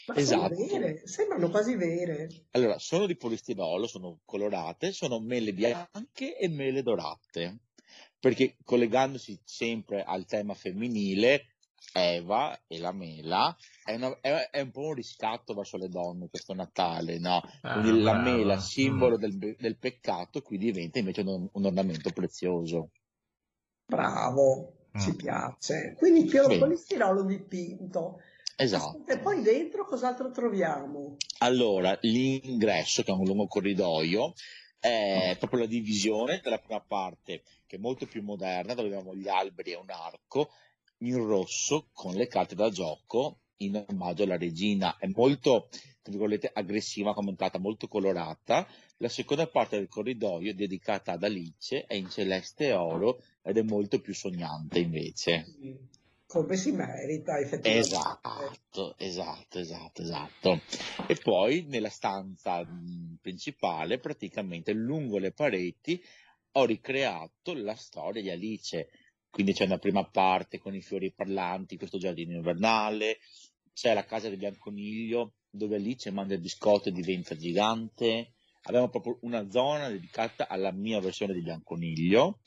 Speaker 2: Ma
Speaker 6: Esatto.
Speaker 2: vere, sembrano quasi vere.
Speaker 6: Allora, sono di polistirolo, sono colorate, sono mele bianche e mele dorate. Perché collegandosi sempre al tema femminile, Eva e la mela è, una- è- è un po' un riscatto verso le donne questo Natale, no?
Speaker 1: Ah,
Speaker 6: Quindi la
Speaker 1: brava.
Speaker 6: mela,
Speaker 1: Mm.
Speaker 6: simbolo del, be- del peccato, qui diventa invece un, un ornamento prezioso.
Speaker 2: Bravo, ci
Speaker 1: Mm.
Speaker 2: piace. Quindi pio-
Speaker 6: Bene.
Speaker 2: polistirolo dipinto.
Speaker 6: Esatto.
Speaker 2: E poi dentro cos'altro troviamo?
Speaker 6: Allora, l'ingresso, che è un lungo corridoio, è proprio la divisione della prima parte, che è molto più moderna, dove abbiamo gli alberi e un arco, in rosso, con le carte da gioco, in omaggio alla regina. È molto, tra virgolette, aggressiva come entrata, molto colorata. La seconda parte del corridoio, dedicata ad Alice, è in celeste e oro ed è molto più sognante invece.
Speaker 2: Come si merita, effettivamente.
Speaker 6: Esatto, esatto, esatto, esatto. E poi nella stanza mh, principale, praticamente lungo le pareti, ho ricreato la storia di Alice. Quindi c'è una prima parte con i fiori parlanti, questo giardino invernale, c'è la casa del bianconiglio dove Alice mangia il biscotto e diventa gigante. Abbiamo proprio una zona dedicata alla mia versione di bianconiglio,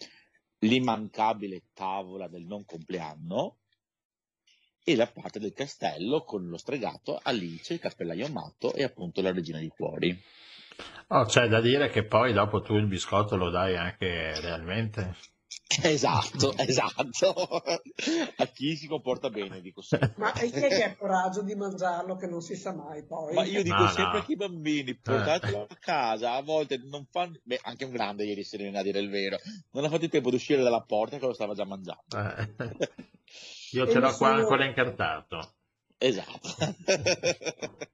Speaker 6: l'immancabile tavola del non compleanno e la parte del castello con lo stregato, Alice, il cappellaio matto e appunto la regina di cuori.
Speaker 1: Oh, c'è da dire che poi dopo tu il biscotto lo dai anche realmente. [LAUGHS]
Speaker 6: Esatto, esatto. A chi si comporta bene, dico sempre.
Speaker 2: Ma e chi è che ha coraggio di mangiarlo che non si sa mai poi?
Speaker 6: Ma io dico
Speaker 1: No,
Speaker 6: sempre
Speaker 1: no.
Speaker 6: ai bambini, portatelo a casa, a volte non fanno... Beh, anche un grande ieri sera, a dire il vero, non ha fatto il tempo di uscire dalla porta che lo stava già mangiando.
Speaker 1: Eh. Io
Speaker 2: E
Speaker 1: ce l'ho qua
Speaker 2: nessuno-
Speaker 1: ancora incartato.
Speaker 6: Esatto. [LAUGHS]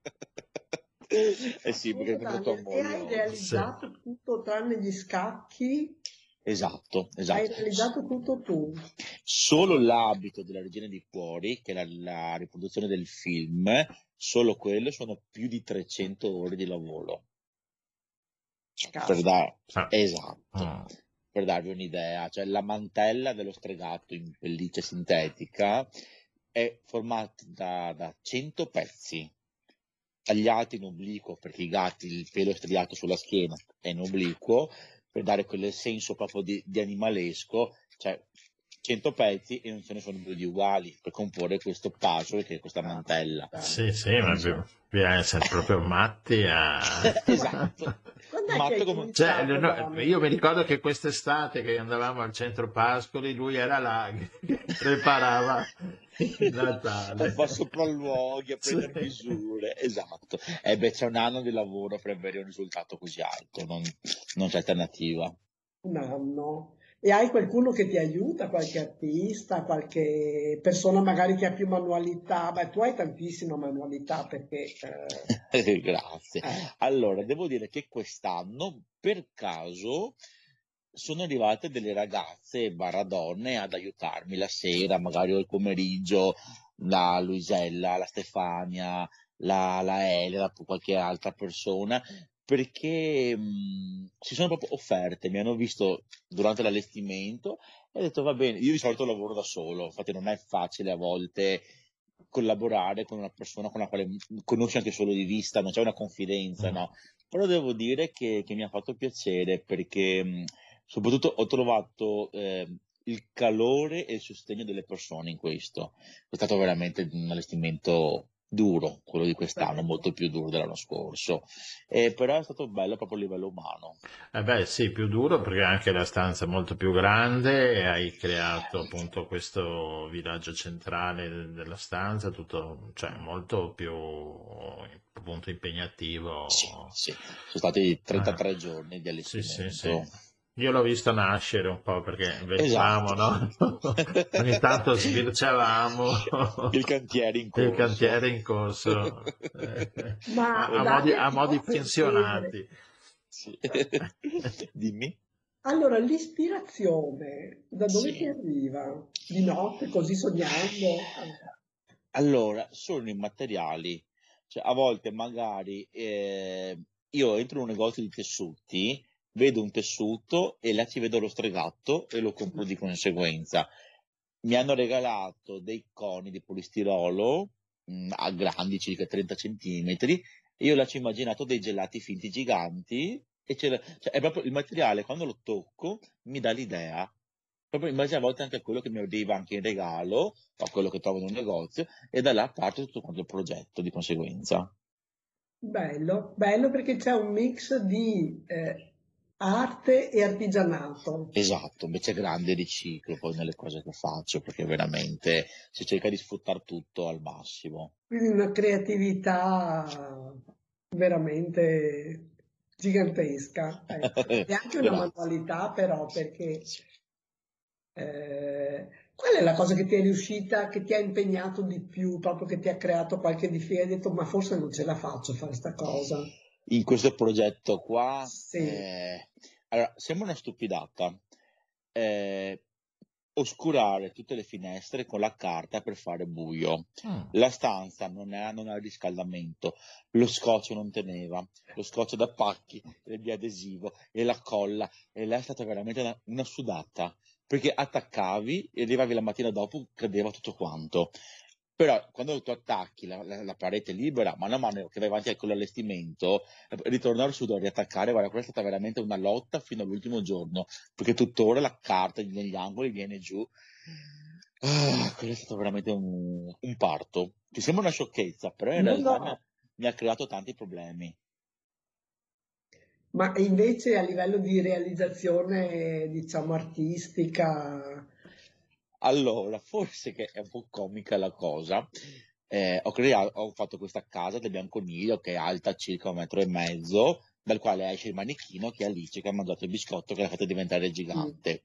Speaker 6: eh sì, perché è venuto a
Speaker 2: E hai realizzato tutto tranne gli scacchi,
Speaker 6: Esatto,
Speaker 2: hai
Speaker 6: esatto.
Speaker 2: realizzato tutto tu.
Speaker 6: Solo l'abito della Regina di Cuori, che è la, la riproduzione del film, solo quello sono più di 300 ore di lavoro. Per dar-
Speaker 1: Ah.
Speaker 6: Esatto,
Speaker 1: Mm.
Speaker 6: per darvi un'idea, cioè la mantella dello stregato in pelliccia sintetica è formata da, da 100 pezzi tagliati in obliquo perché i gatti il pelo è striato sulla schiena è in obliquo per dare quel senso proprio di, di animalesco, cioè 100 pezzi e non ce ne sono due di uguali per comporre questo puzzle che è questa mantella.
Speaker 1: Sì, sì, ma bi- bisogna essere proprio matti a... [LAUGHS]
Speaker 6: esatto. Come-
Speaker 1: Cioè, no, io mi ricordo che quest'estate che andavamo al centro Pascoli, lui era là [LAUGHS] che preparava il Natale.
Speaker 6: fare sopralluoghi, a prendere
Speaker 1: Sì.
Speaker 6: misure, esatto. E beh, c'è un anno di lavoro per avere un risultato così alto, non, non c'è alternativa.
Speaker 2: Un anno. E hai qualcuno che ti aiuta, qualche artista, qualche persona magari che ha più manualità? Beh, tu hai tantissima manualità perché... eh, [LAUGHS]
Speaker 6: Grazie.
Speaker 2: eh,
Speaker 6: Allora, devo dire che quest'anno, per caso, sono arrivate delle ragazze barra donne ad aiutarmi la sera, magari o il pomeriggio, la Luisella, la Stefania, la, la Elena, qualche altra persona, perché mh, si sono proprio offerte, mi hanno visto durante l'allestimento e ho detto va bene, io di solito lavoro da solo, infatti non è facile a volte collaborare con una persona con la quale conosci anche solo di vista, non c'è una confidenza, no? Però devo dire che, che mi ha fatto piacere perché mh, soprattutto ho trovato eh, il calore e il sostegno delle persone in questo. È stato veramente un allestimento duro, quello di quest'anno, molto più duro dell'anno scorso, Eh, però è stato bello proprio a livello umano.
Speaker 1: Eh beh, sì, più duro perché anche la stanza è molto più grande e hai creato appunto questo villaggio centrale de- della stanza, tutto, cioè molto più appunto impegnativo.
Speaker 6: Sì, sì. Sono stati 33 giorni di
Speaker 1: Ah. Sì, sì,
Speaker 6: allestimento.
Speaker 1: sì. Io l'ho visto nascere un po' perché vedevamo,
Speaker 6: Esatto.
Speaker 1: no? [LAUGHS] Ogni tanto sbirciavamo
Speaker 6: Il cantiere in corso.
Speaker 1: il cantiere in corso.
Speaker 2: Ma
Speaker 1: a, modi, a modi pensionati.
Speaker 6: Sì. [LAUGHS] Dimmi.
Speaker 2: Allora, l'ispirazione da dove
Speaker 6: Sì.
Speaker 2: ti arriva? Di notte, così sognando?
Speaker 6: Allora, sono i materiali. Cioè, a volte magari eh, io entro in un negozio di tessuti, vedo un tessuto e là ci vedo lo stregato e lo compro di conseguenza. Mi hanno regalato dei coni di polistirolo mh, a grandi, circa 30 centimetri, e io l'ho immaginato dei gelati finti giganti, e cioè è proprio il materiale, quando lo tocco, mi dà l'idea. Proprio in base a volte anche quello che mi arriva anche in regalo, o quello che trovo in un negozio, e da là parte tutto quanto il progetto di conseguenza.
Speaker 2: Bello, bello perché c'è un mix di eh, arte e artigianato.
Speaker 6: Esatto, invece grande riciclo poi nelle cose che faccio, perché veramente si cerca di sfruttare tutto al massimo.
Speaker 2: Quindi una creatività veramente gigantesca. ecco. [LAUGHS] E anche una manualità però perché eh, qual è la cosa che ti è riuscita, che ti ha impegnato di più, proprio che ti ha creato qualche difesa e hai detto ma forse non ce la faccio a fare sta cosa?
Speaker 6: In questo progetto qua,
Speaker 2: Sì,
Speaker 6: eh, allora, sembra una stupidata, eh, oscurare tutte le finestre con la carta per fare buio.
Speaker 1: Mm.
Speaker 6: La stanza non ha, non ha riscaldamento, lo scotch non teneva, lo scotch da pacchi, e di adesivo e la colla, e là è stata veramente una, una sudata, perché attaccavi e arrivavi la mattina dopo, cadeva tutto quanto. Però quando tu attacchi la, la- la parete libera, mano a mano che vai avanti con l'allestimento, ritornare su da riattaccare, guarda, quella è stata veramente una lotta fino all'ultimo giorno, perché tuttora la carta negli angoli viene giù. Ah, quello è stato veramente un, un parto. Ti sembra una sciocchezza, però in
Speaker 2: no,
Speaker 6: realtà mi ha,
Speaker 2: no,
Speaker 6: mi ha creato tanti problemi.
Speaker 2: ma invece a livello di realizzazione, diciamo, artistica,
Speaker 6: Allora, forse che è un po' comica la cosa. eh, ho, crea- ho fatto questa casa del bianconiglio che è alta circa un metro e mezzo, dal quale esce il manichino che è Alice che ha mangiato il biscotto che l'ha fatto diventare
Speaker 2: mm,
Speaker 6: gigante.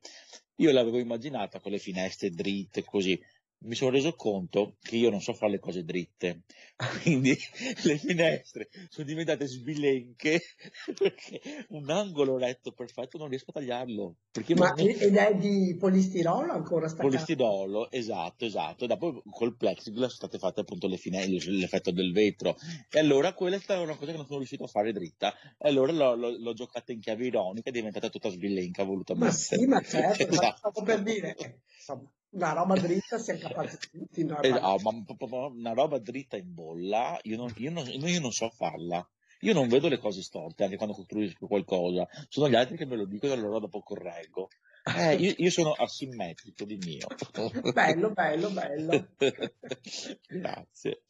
Speaker 6: Io l'avevo immaginata con le finestre dritte così. Mi sono reso conto che io non so fare le cose dritte, [LAUGHS] quindi le finestre sono diventate sbilenche [LAUGHS] perché un angolo retto perfetto non riesco a tagliarlo.
Speaker 2: Ma
Speaker 6: non-
Speaker 2: ed è di polistirolo ancora sta casa?
Speaker 6: Polistirolo, esatto, esatto. E dopo col plexiglass sono state fatte appunto le finestre, l'effetto del vetro. E allora quella è stata una cosa che non sono riuscito a fare dritta. E allora l'ho, l'ho- l'ho giocata in chiave ironica, è diventata tutta sbilenca
Speaker 2: Ma
Speaker 6: volutamente.
Speaker 2: sì, ma certo, ma [LAUGHS]
Speaker 6: Esatto.
Speaker 2: stavo per dire, insomma, una roba dritta siamo capaci tutti, no?
Speaker 6: Eh,
Speaker 2: Ma-
Speaker 6: ah, ma una roba dritta in bolla, io non, io non- io non so farla. Io non vedo le cose storte anche quando costruisco qualcosa. Sono gli altri che me lo dicono e allora dopo correggo. Eh, io, io sono asimmetrico di mio. [LAUGHS]
Speaker 2: Bello, bello, bello. [LAUGHS]
Speaker 6: Grazie.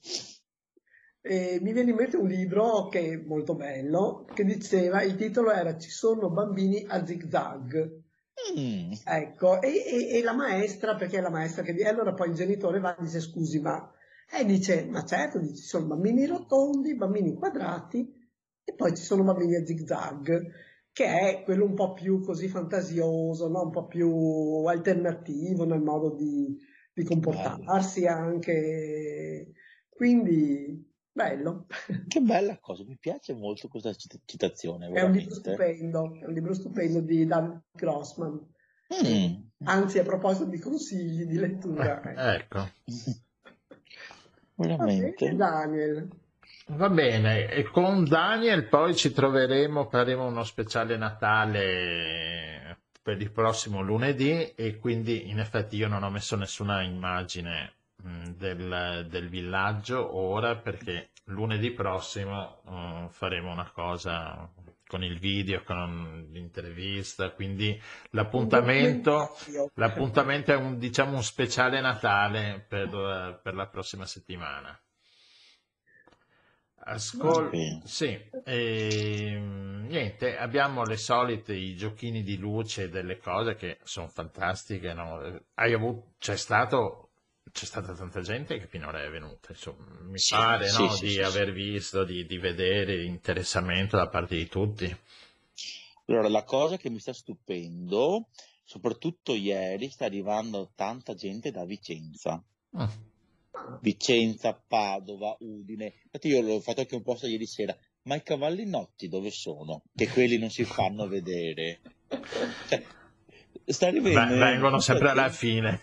Speaker 2: E mi viene in mente un libro che è molto bello, che diceva, il titolo era Ci sono bambini a zigzag.
Speaker 6: Mm.
Speaker 2: Ecco, e, e- e la maestra, perché è la maestra che dice, allora poi il genitore va e dice, scusi, ma... E dice, ma certo, dice, ci sono bambini rotondi, bambini quadrati, e poi ci sono bambini a zigzag, che è quello un po' più così fantasioso, no? Un po' più alternativo nel modo di, di
Speaker 6: Bello.
Speaker 2: comportarsi anche. Quindi, bello.
Speaker 6: Che bella cosa, mi piace molto questa cit- citazione,
Speaker 2: È un libro
Speaker 6: veramente.
Speaker 2: stupendo, è un libro stupendo di David Grossman.
Speaker 6: Mm.
Speaker 2: Anzi, a proposito di consigli di lettura, ecco.
Speaker 1: Ecco. [LAUGHS]
Speaker 2: Va bene,
Speaker 6: Veramente.
Speaker 2: Daniel.
Speaker 1: Va bene, e con Daniel poi ci troveremo, faremo uno speciale Natale per il prossimo lunedì e quindi in effetti io non ho messo nessuna immagine mh, del, del villaggio ora perché lunedì prossimo mh, faremo una cosa con il video, con l'intervista, quindi
Speaker 2: Un
Speaker 1: l'appuntamento l'appuntamento è un, diciamo, un speciale Natale per, per la prossima settimana. Ascol- sì, ehm, niente, abbiamo le solite i giochini di luce delle cose che sono fantastiche, no? Hai avuto, c'è stato, c'è stata tanta gente che finora è venuta, insomma, mi
Speaker 6: Sì,
Speaker 1: pare,
Speaker 6: sì,
Speaker 1: no,
Speaker 6: sì,
Speaker 1: di
Speaker 6: sì, sì.
Speaker 1: aver visto, di, di vedere interessamento da parte di tutti.
Speaker 6: Allora, la cosa che mi sta stupendo, soprattutto ieri, sta arrivando tanta gente da Vicenza.
Speaker 1: Mm.
Speaker 6: Vicenza, Padova, Udine. Infatti io l'ho fatto anche un post ieri sera. Ma i cavalli notti dove sono? Che quelli non si fanno vedere. Cioè, sta
Speaker 1: Beh,
Speaker 6: arrivando
Speaker 1: vengono
Speaker 6: tutta
Speaker 1: sempre alla fine.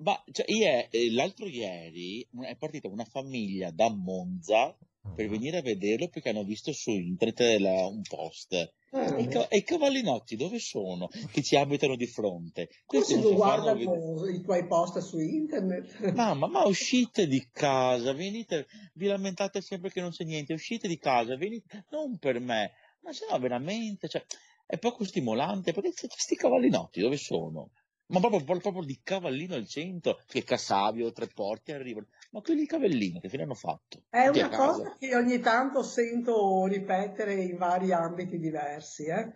Speaker 6: Ma cioè, ie- eh, l'altro ieri è partita una famiglia da Monza per
Speaker 1: Mhm.
Speaker 6: venire a vederlo perché hanno visto su internet la- un post E i,
Speaker 2: Eh,
Speaker 6: ca- i cavallinotti dove sono? Che ci abitano di fronte. Questi
Speaker 2: forse
Speaker 6: vedere.
Speaker 2: guardano i tuoi post su internet.
Speaker 6: Mamma, ma uscite di casa, venite, vi lamentate sempre che non c'è niente, uscite di casa, venite, non per me, ma se no veramente, cioè, è poco stimolante, perché questi cavallinotti, dove sono? Ma proprio, proprio, di cavallino al centro, che Cassavio, Tre Porti arrivano, ma quelli cavallini che fine hanno fatto?
Speaker 2: È
Speaker 6: Tutti
Speaker 2: una cosa che ogni tanto sento ripetere in vari ambiti diversi, eh.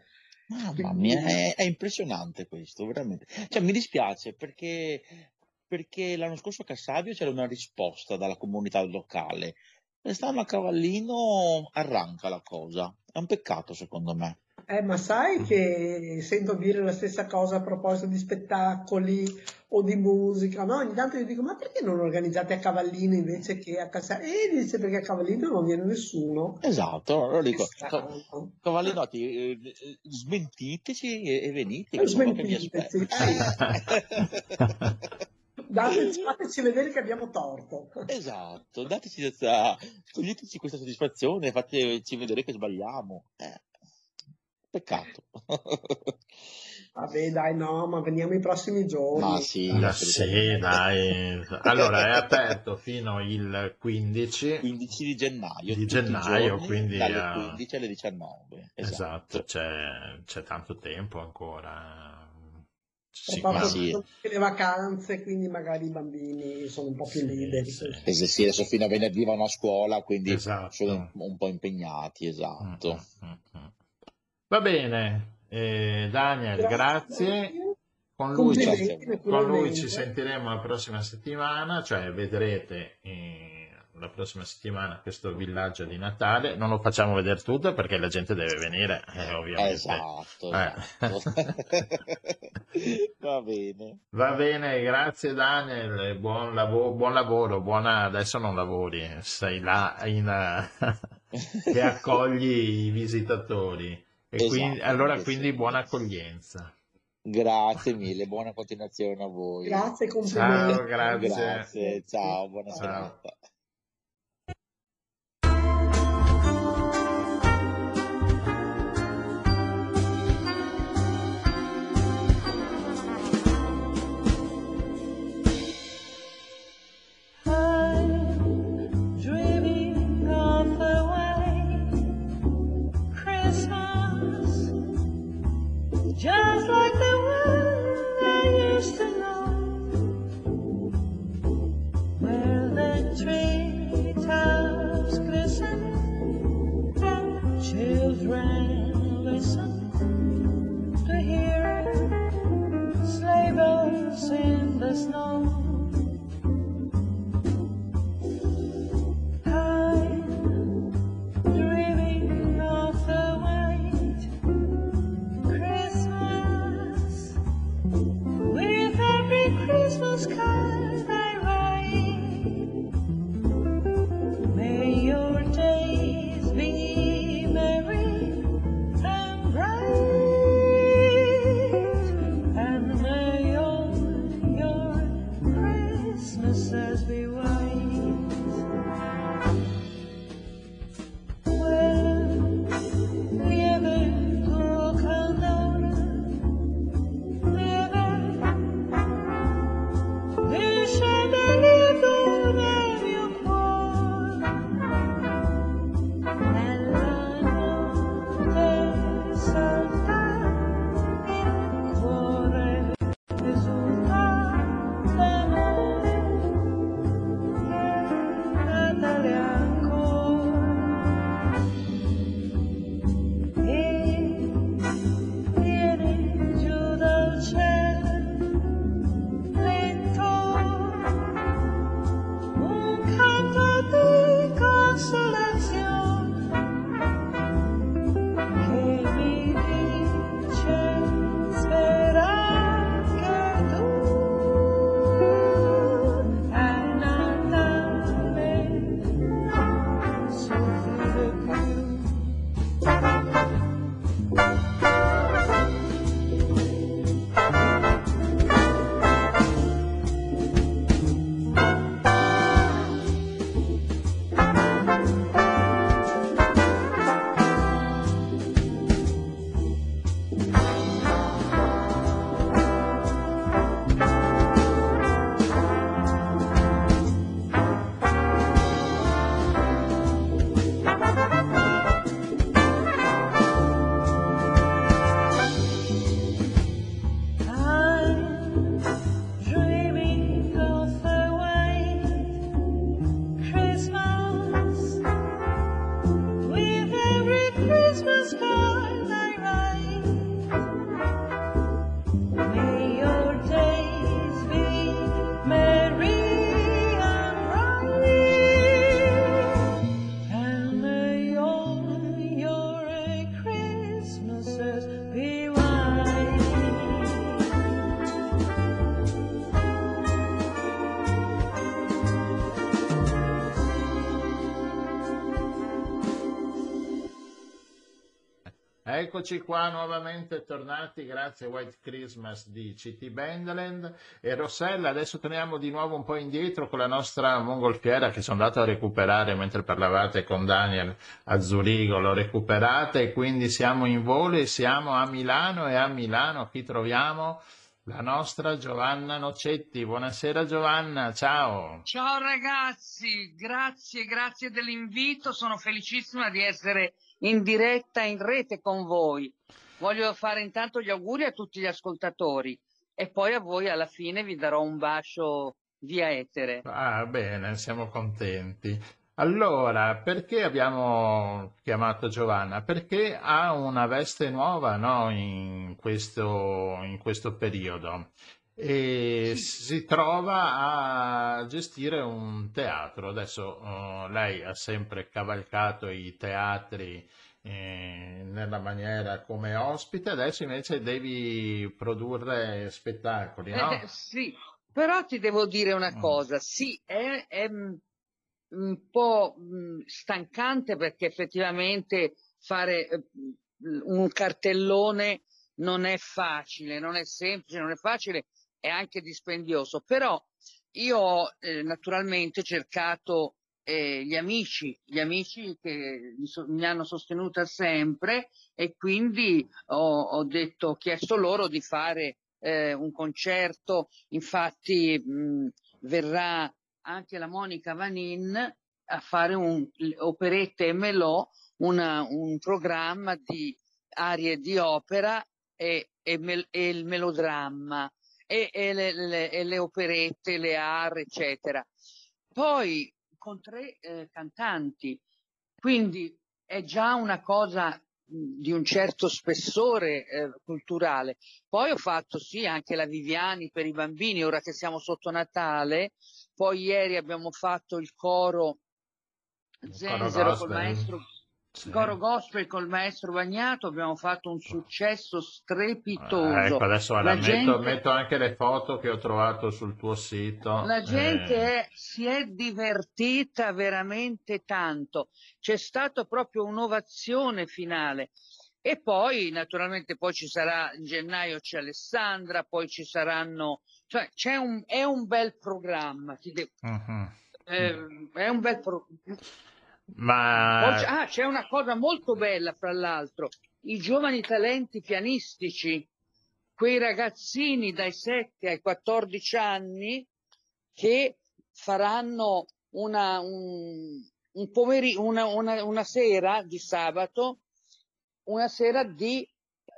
Speaker 6: Mamma mia, è, è impressionante questo, veramente. Cioè, mi dispiace perché, perché l'anno scorso a Cassavio c'era una risposta dalla comunità locale. Quest'anno a Cavallino arranca la cosa. È un peccato, secondo me.
Speaker 2: Eh, ma sai che sento dire la stessa cosa a proposito di spettacoli o di musica, no? Ogni tanto io dico, ma perché non organizzate a Cavallino invece che a Casa? E dice perché a Cavallino non viene nessuno.
Speaker 6: Esatto,
Speaker 2: Che
Speaker 6: dico. Cavallinotti, eh, eh, smentiteci e, e venite,
Speaker 2: Eh, Smentiteci.
Speaker 6: aspetto. [LAUGHS]
Speaker 2: Dateci, fateci vedere che abbiamo torto.
Speaker 6: Esatto, dateci questa, toglieteci questa soddisfazione, fateci vedere che sbagliamo. Eh, peccato. [LAUGHS]
Speaker 2: Vabbè, dai, no, ma veniamo i prossimi
Speaker 6: Ma
Speaker 2: giorni.
Speaker 6: sì,
Speaker 1: Ah, sì, dai. Allora, è aperto fino il 15
Speaker 6: 15 di gennaio,
Speaker 1: di gennaio,
Speaker 6: giorni,
Speaker 1: quindi
Speaker 6: dalle
Speaker 1: eh,
Speaker 6: 15 alle 19.
Speaker 1: esatto,
Speaker 6: Esatto.
Speaker 1: c'è, c'è tanto tempo ancora.
Speaker 2: Proprio
Speaker 6: Ma sì,
Speaker 2: sono anche le vacanze, quindi magari i bambini sono un po' più
Speaker 1: Sì,
Speaker 2: liberi.
Speaker 1: sì.
Speaker 6: eh sì, sì, adesso fino a venerdì vanno a scuola, quindi sono
Speaker 1: Esatto.
Speaker 6: un po' impegnati,
Speaker 1: Mm,
Speaker 6: esatto.
Speaker 1: mm, mm, mm. Va bene, eh, Daniel,
Speaker 2: Grazie.
Speaker 1: grazie. Con lui, con lui ci sentiremo la prossima settimana, cioè vedrete eh, la prossima settimana questo villaggio di Natale. Non lo facciamo vedere tutto perché la gente deve venire, eh, ovviamente.
Speaker 6: Esatto,
Speaker 1: Eh.
Speaker 6: esatto. [LAUGHS] Va bene.
Speaker 1: Va bene, grazie Daniel, buon lavoro, buon lavoro, buona, adesso non lavori, sei là in, che [LAUGHS] accogli i visitatori. E quindi,
Speaker 6: Esatto,
Speaker 1: allora
Speaker 6: sì,
Speaker 1: quindi
Speaker 6: sì.
Speaker 1: buona accoglienza.
Speaker 6: Grazie mille, buona continuazione a voi.
Speaker 2: Grazie,
Speaker 1: Ciao,
Speaker 2: complimenti.
Speaker 1: grazie.
Speaker 6: Grazie, ciao, buona
Speaker 1: Ciao.
Speaker 6: serata.
Speaker 3: just like the one I used to know, where the treetops glisten and children listen to hear sleigh bells in the snow.
Speaker 1: Eccoci qua nuovamente tornati, grazie White Christmas di CT Bandland e Rossella, adesso torniamo di nuovo un po' indietro con la nostra mongolfiera che sono andato a recuperare mentre parlavate con Daniel a Zurigo, l'ho recuperata e quindi siamo in volo e siamo a Milano e a Milano chi troviamo? La nostra Giovanna Nocetti. Buonasera Giovanna, ciao.
Speaker 7: Ciao ragazzi, grazie, grazie dell'invito, sono felicissima di essere in diretta in rete con voi. Voglio fare intanto gli auguri a tutti gli ascoltatori e poi a voi alla fine vi darò un bacio via etere.
Speaker 1: Ah, bene, siamo contenti. Allora, perché abbiamo chiamato Giovanna? Perché ha una veste nuova, no, in questo, in questo periodo e si trova a gestire un teatro. Adesso eh, lei ha sempre cavalcato i teatri eh, nella maniera come ospite, adesso invece devi produrre spettacoli, no?
Speaker 7: Eh, sì, però ti devo dire una
Speaker 1: Mm.
Speaker 7: cosa, sì, è, è, mm, un po' mh, stancante perché effettivamente fare eh, un cartellone non è facile, non è semplice, non è facile, è anche dispendioso, però io ho eh, naturalmente cercato eh, gli amici, gli amici che mi, so- mi hanno sostenuta sempre e quindi ho, ho detto, ho chiesto loro di fare eh, un concerto, infatti mh, verrà anche la Monica Vanin a fare un operette e melò, una- un programma di arie di opera e, e mel- e il melodramma e, e le, le- e le operette, le aree, eccetera. Poi con tre eh, cantanti, quindi è già una cosa di un certo spessore eh, culturale. Poi ho fatto sì anche la Viviani per i bambini, ora che siamo sotto Natale. Poi ieri abbiamo fatto il coro Zenzero col maestro
Speaker 1: Sì.
Speaker 7: coro gospel col maestro Bagnato, abbiamo fatto un successo strepitoso.
Speaker 1: Ah, Ecco, adesso
Speaker 7: La
Speaker 1: metto,
Speaker 7: gente-
Speaker 1: metto anche le foto che ho trovato sul tuo sito.
Speaker 7: La gente
Speaker 1: eh,
Speaker 7: è- si è divertita veramente tanto, c'è stata proprio un'ovazione finale. E poi, naturalmente, poi ci sarà in gennaio c'è Alessandra, poi ci saranno, cioè c'è un, è un bel programma, ti de-
Speaker 1: mhm.
Speaker 7: eh, è un bel programma.
Speaker 1: Ma
Speaker 7: c'è- ah, c'è una cosa molto bella, fra l'altro, i giovani talenti pianistici, quei ragazzini dai 7 ai 14 anni che faranno una, un, un pomeri- una, una- una sera di sabato, una sera di,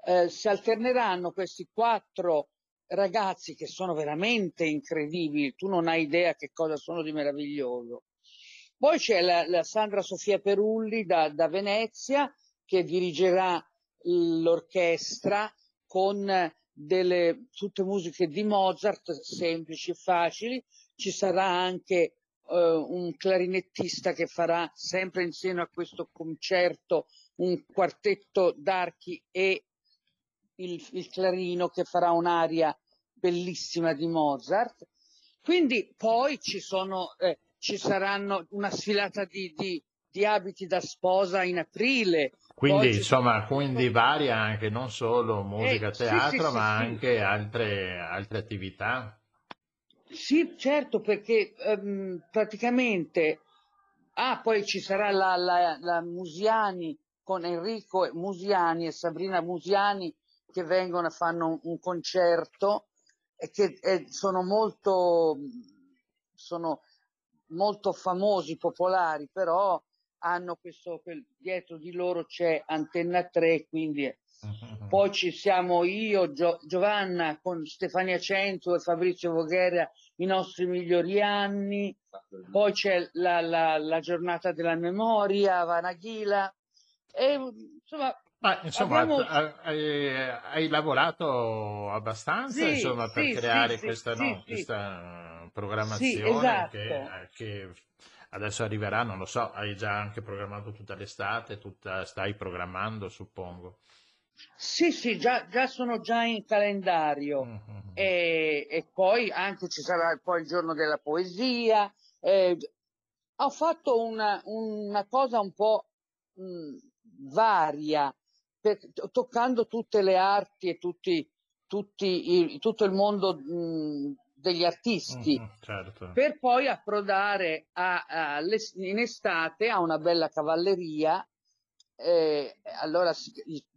Speaker 7: eh, si alterneranno questi quattro ragazzi che sono veramente incredibili, tu non hai idea che cosa sono di meraviglioso. Poi c'è la, la Sandra Sofia Perulli da, da Venezia che dirigerà l'orchestra con delle tutte musiche di Mozart, semplici e facili. Ci sarà anche eh, un clarinettista che farà sempre insieme a questo concerto un quartetto d'archi e il, il clarino che farà un'aria bellissima di Mozart. Quindi poi ci sono, eh, ci saranno una sfilata di, di- di abiti da sposa in aprile.
Speaker 1: quindi
Speaker 7: Poi
Speaker 1: insomma, quindi varia anche non solo musica,
Speaker 7: Eh,
Speaker 1: teatro,
Speaker 7: sì, sì,
Speaker 1: ma
Speaker 7: sì.
Speaker 1: anche altre, altre attività.
Speaker 7: Sì, certo, perché ehm, praticamente, ah, poi ci sarà la, la, la Musiani con Enrico Musiani e Sabrina Musiani che vengono e fanno un, un concerto e che eh, sono molto, sono molto famosi, popolari, però hanno questo, quel- dietro di loro c'è Antenna 3, quindi è- poi ci siamo io, Gio- Giovanna, con Stefania Cento e Fabrizio Voghera, i nostri migliori anni. Poi c'è la, la- la giornata della memoria, Vanaghila. E, insomma,
Speaker 1: Ma insomma,
Speaker 7: abbiamo...
Speaker 1: ha- hai, hai lavorato abbastanza
Speaker 7: Sì,
Speaker 1: insomma, per
Speaker 7: sì,
Speaker 1: creare
Speaker 7: sì,
Speaker 1: questa, no, questa
Speaker 7: Sì,
Speaker 1: programmazione
Speaker 7: esatto.
Speaker 1: che, eh, che adesso arriverà, non lo so, hai già anche programmato tutta l'estate, tutta, stai programmando, suppongo.
Speaker 7: Sì, sì, già, già sono già in calendario.
Speaker 1: Mhm.
Speaker 7: E, e poi anche ci sarà poi il giorno della poesia. eh, ho fatto una, una cosa un po' mh, varia per- toccando tutte le arti e tutti, tutti tutto il mondo mh, degli artisti,
Speaker 1: Mhm, certo.
Speaker 7: per poi approdare a- a- in estate a una bella cavalleria. eh, allora si-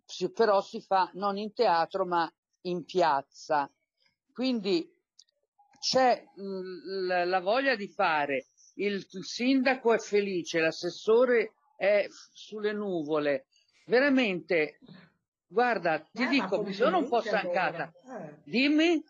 Speaker 7: si- però si fa non in teatro ma in piazza. Quindi c'è mh, la, la voglia di fare, il, il sindaco è felice, l'assessore è f- sulle nuvole. Veramente, guarda, ti
Speaker 2: ma
Speaker 7: dico, mi sono un po' stancata.
Speaker 2: allora. Eh,
Speaker 7: Dimmi?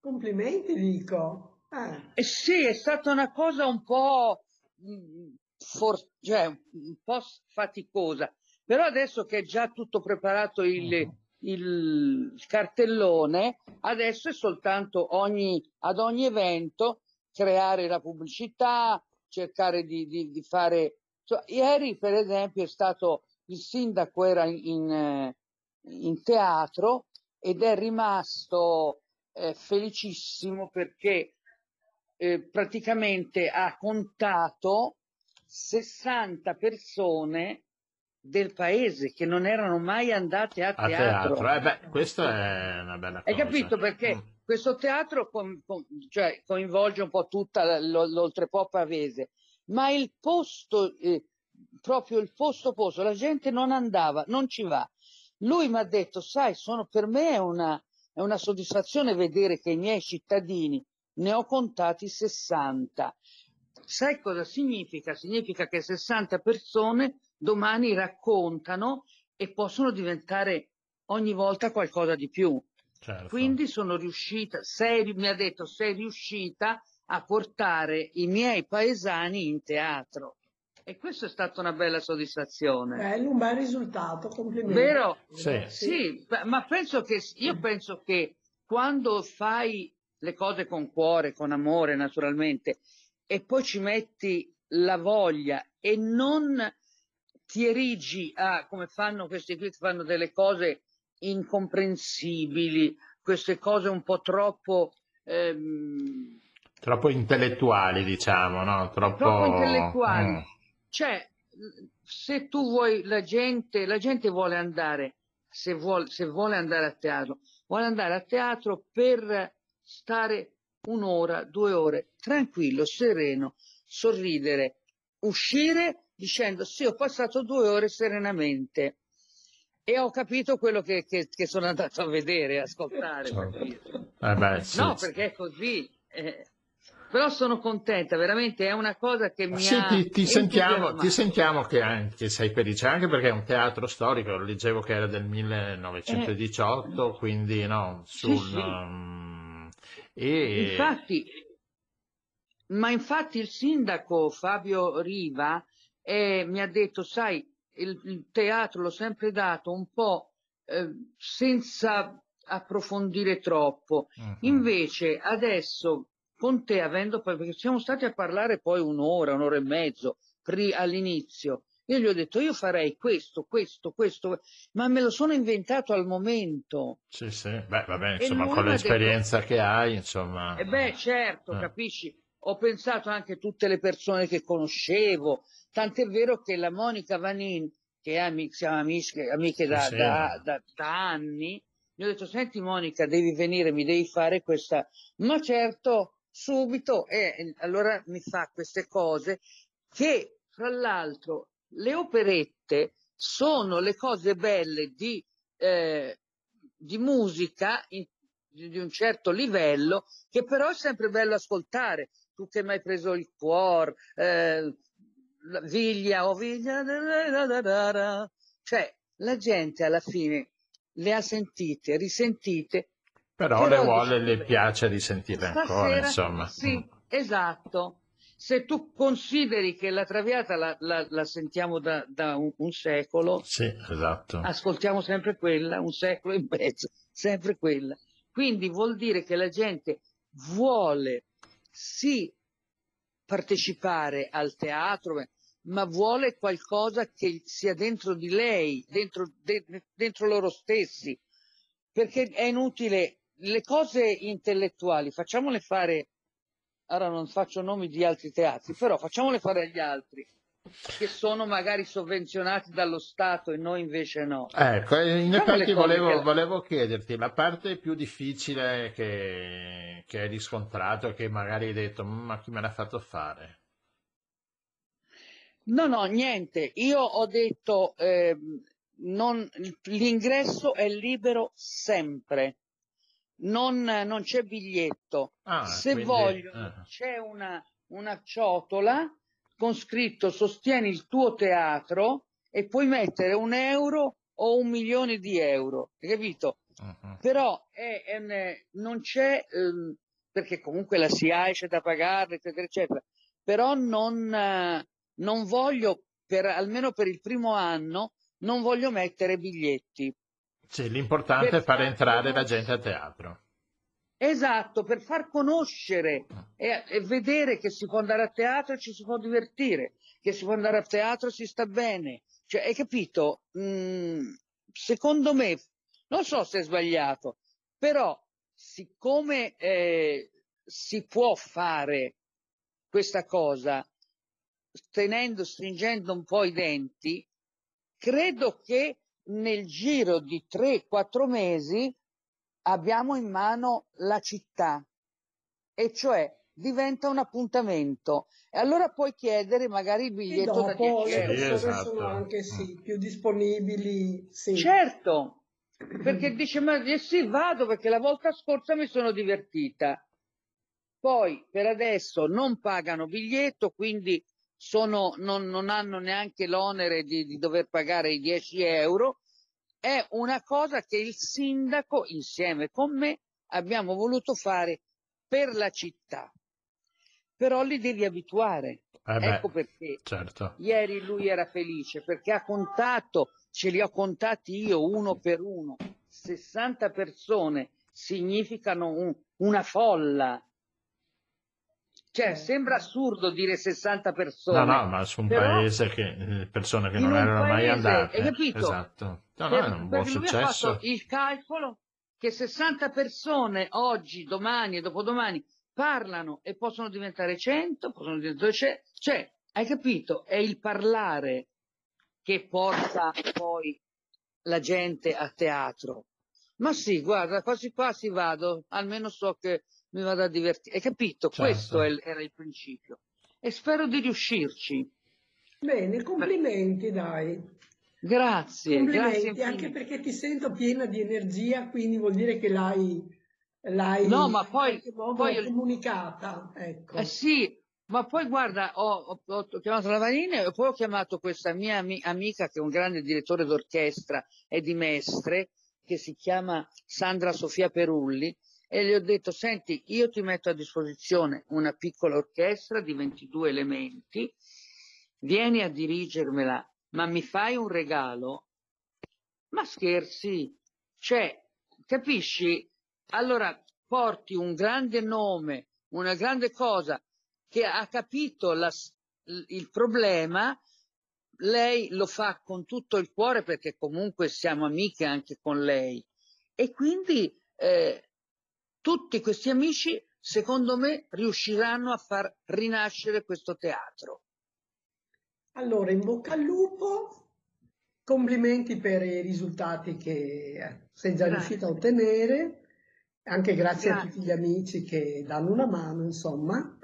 Speaker 2: complimenti dico. Eh.
Speaker 7: Eh sì, è stata una cosa un po', mh, for- cioè, un po' faticosa, però adesso che è già tutto preparato il,
Speaker 1: Mhm.
Speaker 7: il cartellone, adesso è soltanto ogni, ad ogni evento creare la pubblicità, cercare di, di- di fare... cioè, ieri, per esempio, è stato il sindaco era in, in, eh, in teatro ed è rimasto eh, felicissimo perché eh, praticamente ha contato 60 persone del paese che non erano mai andate a
Speaker 1: A
Speaker 7: teatro.
Speaker 1: teatro, eh beh, questa è una bella cosa.
Speaker 7: Hai capito perché
Speaker 1: Mm.
Speaker 7: questo teatro com- com- cioè, coinvolge un po' tutta l- l'oltrepò pavese, ma il posto, eh, proprio il posto posto, la gente non andava, non ci va. Lui mi ha detto, sai, sono, per me è una, è una soddisfazione vedere che i miei cittadini, ne ho contati 60. Sai cosa significa? Significa che 60 persone domani raccontano e possono diventare ogni volta qualcosa di più.
Speaker 1: Certo.
Speaker 7: Quindi sono riuscita, sei, mi ha detto, sei riuscita a portare i miei paesani in teatro. E questa è stata una bella soddisfazione.
Speaker 2: Bello, un bel risultato, complimenti.
Speaker 7: Vero?
Speaker 1: Sì.
Speaker 7: Sì, ma- penso che, io penso che quando fai le cose con cuore, con amore naturalmente, e poi ci metti la voglia e non ti erigi a, come fanno questi qui che fanno delle cose incomprensibili, queste cose un po' troppo... ehm,
Speaker 1: Troppo intellettuali, diciamo, no? Troppo,
Speaker 7: troppo intellettuali.
Speaker 1: Mm.
Speaker 7: Cioè, se tu vuoi, la gente, la gente vuole andare, se vuole, se vuole andare a teatro, vuole andare a teatro per stare un'ora, due ore, tranquillo, sereno, sorridere, uscire dicendo sì, ho passato due ore serenamente e ho capito quello che, che- che sono andato a vedere, ascoltare.
Speaker 1: Certo. Eh beh, sì,
Speaker 7: No, perché è così. eh. Però sono contenta, veramente è una cosa che mi
Speaker 1: Sì,
Speaker 7: ha
Speaker 1: ti, ti sentiamo, ti sentiamo che, anche sei felice, anche perché è un teatro storico, leggevo che era del 1918, quindi no, sul...
Speaker 7: Eh. Sì, sì.
Speaker 1: um, e,
Speaker 7: Infatti, ma infatti il sindaco Fabio Riva eh, mi ha detto, sai, il, il teatro l'ho sempre dato un po' eh, senza approfondire troppo.
Speaker 1: Mhm.
Speaker 7: Invece adesso con te, avendo perché siamo stati a parlare poi un'ora, un'ora e mezzo all'inizio, io gli ho detto io farei questo, questo, questo, ma me lo sono inventato al momento.
Speaker 1: Sì, sì, beh, vabbè, insomma, con
Speaker 7: ha detto-
Speaker 1: l'esperienza che hai, insomma...
Speaker 7: E beh, certo,
Speaker 1: Eh.
Speaker 7: capisci? Ho pensato anche a tutte le persone che conoscevo, tant'è vero che la Monica Vanin, che è ami- siamo amiche, amiche da,
Speaker 1: Sì,
Speaker 7: da- da- da anni, mi ho detto, senti Monica, devi venire, mi devi fare questa... Ma certo, subito, e allora mi fa queste cose che, fra l'altro, le operette sono le cose belle di, eh, di musica in- di un certo livello che però è sempre bello ascoltare. Tu che mi hai preso il cuore, eh, viglia o viglia, da da da da da. cioè la gente alla fine le ha sentite, risentite.
Speaker 1: Però,
Speaker 7: Però
Speaker 1: le vuole, le piace risentirle ancora,
Speaker 7: Stasera,
Speaker 1: insomma.
Speaker 7: sì, esatto. Se tu consideri che la Traviata la, la- la sentiamo da, da un, un secolo,
Speaker 1: Sì, esatto.
Speaker 7: ascoltiamo sempre quella, un secolo e mezzo, sempre quella. Quindi vuol dire che la gente vuole sì partecipare al teatro, ma vuole qualcosa che sia dentro di lei, dentro, de- dentro loro stessi, perché è inutile le cose intellettuali, facciamole fare, ora non faccio nomi di altri teatri, però facciamole fare agli altri. che sono magari sovvenzionati dallo Stato e noi invece no.
Speaker 1: Ecco, in effetti volevo,
Speaker 7: che-
Speaker 1: volevo chiederti la parte più difficile che, che hai riscontrato, che magari hai detto, "Mm, ma chi me l'ha fatto fare?
Speaker 7: No, no, niente. Io ho detto ehm, non- l'ingresso è libero sempre, non, non c'è biglietto.
Speaker 1: Ah,
Speaker 7: Se
Speaker 1: quindi,
Speaker 7: vogliono,
Speaker 1: eh.
Speaker 7: c'è una, una ciotola con scritto sostieni il tuo teatro e puoi mettere un euro o un milione di euro, capito?
Speaker 1: Mhm.
Speaker 7: Però è- è non c'è, ehm, perché comunque la SIAE c'è da pagarla, eccetera, eccetera, però non, eh, non voglio, per, almeno per il primo anno, non voglio mettere biglietti.
Speaker 1: Sì, l'importante
Speaker 7: Per
Speaker 1: è far entrare la gente a teatro.
Speaker 7: Esatto, per far conoscere e, e vedere che si può andare a teatro e ci si può divertire, che si può andare a teatro e si sta bene. Cioè, hai capito? Mm, secondo me, non so se è sbagliato, però siccome eh, si può fare questa cosa tenendo, stringendo un po' i denti, credo che nel giro di 3-4 mesi abbiamo in mano la città e cioè diventa un appuntamento e allora puoi chiedere magari il biglietto da
Speaker 2: dopo
Speaker 7: 10
Speaker 2: le
Speaker 7: euro.
Speaker 1: Sì,
Speaker 2: persone
Speaker 1: esatto.
Speaker 2: sono anche sì, più disponibili, sì.
Speaker 7: Certo, perché dice ma sì vado perché la volta scorsa mi sono divertita. Poi per adesso non pagano biglietto, quindi sono, non, non hanno neanche l'onere di, di dover pagare i 10 euro. È una cosa che il sindaco, insieme con me, abbiamo voluto fare per la città. Però li devi abituare.
Speaker 1: Eh beh,
Speaker 7: Ecco perché
Speaker 1: certo.
Speaker 7: Ieri lui era felice perché ha contato, ce li ho contati io uno per uno, 60 persone significano un- una folla. Cioè,
Speaker 2: Eh.
Speaker 7: sembra assurdo dire 60
Speaker 1: No,
Speaker 7: persone.
Speaker 1: no, ma su un paese che eh, persone che non erano mai
Speaker 7: paese,
Speaker 1: andate.
Speaker 7: hai capito?
Speaker 1: Esatto. No, no, è un buon
Speaker 7: perché lui ha
Speaker 1: successo.
Speaker 7: fatto il calcolo che 60 persone oggi, domani e dopodomani parlano e possono diventare 100, possono diventare 200. Cioè, hai capito? È il parlare che porta poi la gente a teatro. Ma sì, guarda, quasi quasi vado, almeno so che mi vado a divertire. Hai capito?
Speaker 1: Certo.
Speaker 7: Questo è era il principio. E spero di riuscirci.
Speaker 2: Bene, complimenti, dai.
Speaker 7: Grazie, grazie
Speaker 2: Complimenti, anche
Speaker 7: infinite.
Speaker 2: perché ti sento piena di energia, quindi vuol dire che l'hai, l'hai
Speaker 7: No, ma poi- poi
Speaker 2: comunicata. Ecco.
Speaker 7: Eh sì, ma poi guarda, ho, ho- ho chiamato la Vanini e poi ho chiamato questa mia ami- amica che è un grande direttore d'orchestra e di Mestre, che si chiama Sandra Sofia Perulli, e gli ho detto, senti, io ti metto a disposizione una piccola orchestra di 22 elementi, vieni a dirigermela, ma mi fai un regalo? Ma scherzi, cioè, capisci? Allora porti un grande nome, una grande cosa che ha capito la il problema, lei lo fa con tutto il cuore perché comunque siamo amiche anche con lei. E quindi eh, tutti questi amici, secondo me, riusciranno a far rinascere questo teatro.
Speaker 2: Allora, in bocca al lupo, complimenti per i risultati che eh, sei già
Speaker 7: Grazie.
Speaker 2: riuscita a ottenere, anche grazie a
Speaker 7: Grazie.
Speaker 2: tutti gli amici che danno una mano, insomma.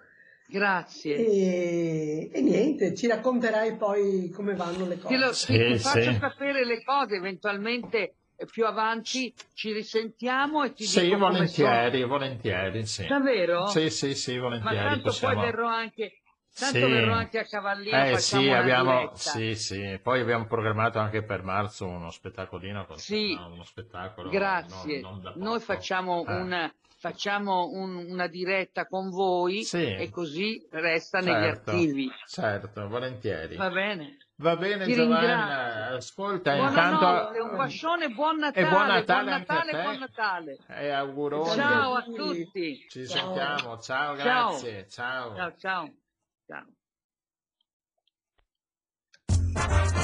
Speaker 7: Grazie.
Speaker 2: E, e niente, ci racconterai poi come vanno le
Speaker 7: Ti, lo-
Speaker 2: cose.
Speaker 7: ti-
Speaker 1: Sì,
Speaker 7: faccio
Speaker 1: sì.
Speaker 7: sapere le cose, eventualmente più avanti ci risentiamo e ti
Speaker 1: Sì,
Speaker 7: dico
Speaker 1: volentieri, volentieri, sì.
Speaker 7: Davvero?
Speaker 1: Sì, sì, sì,
Speaker 7: Ma
Speaker 1: volentieri
Speaker 7: tanto
Speaker 1: possiamo...
Speaker 7: poi verrò anche, tanto
Speaker 1: Sì.
Speaker 7: verrò anche a Cavallino,
Speaker 1: Eh
Speaker 7: facciamo
Speaker 1: sì,
Speaker 7: una
Speaker 1: abbiamo, sì, sì, poi abbiamo programmato anche per marzo uno spettacolino, con-
Speaker 7: Sì.
Speaker 1: no, uno spettacolo
Speaker 7: Grazie.
Speaker 1: non, non
Speaker 7: Noi facciamo,
Speaker 1: Eh.
Speaker 7: una, facciamo un- una diretta con voi
Speaker 1: Sì.
Speaker 7: e così resta negli
Speaker 1: Certo.
Speaker 7: archivi.
Speaker 1: Certo, volentieri.
Speaker 7: Va bene?
Speaker 1: Va bene
Speaker 7: Ti
Speaker 1: Giovanna,
Speaker 7: ringrazio.
Speaker 1: ascolta,
Speaker 7: Buonanotte,
Speaker 1: intanto
Speaker 7: un bacione, buon Natale,
Speaker 1: buon Natale
Speaker 7: buon Natale, buon Natale.
Speaker 1: e auguroni.
Speaker 7: Ciao a tutti.
Speaker 1: Ci
Speaker 2: Ciao.
Speaker 1: sentiamo, ciao,
Speaker 7: Ciao.
Speaker 1: grazie, ciao.
Speaker 7: Ciao, ciao. ciao.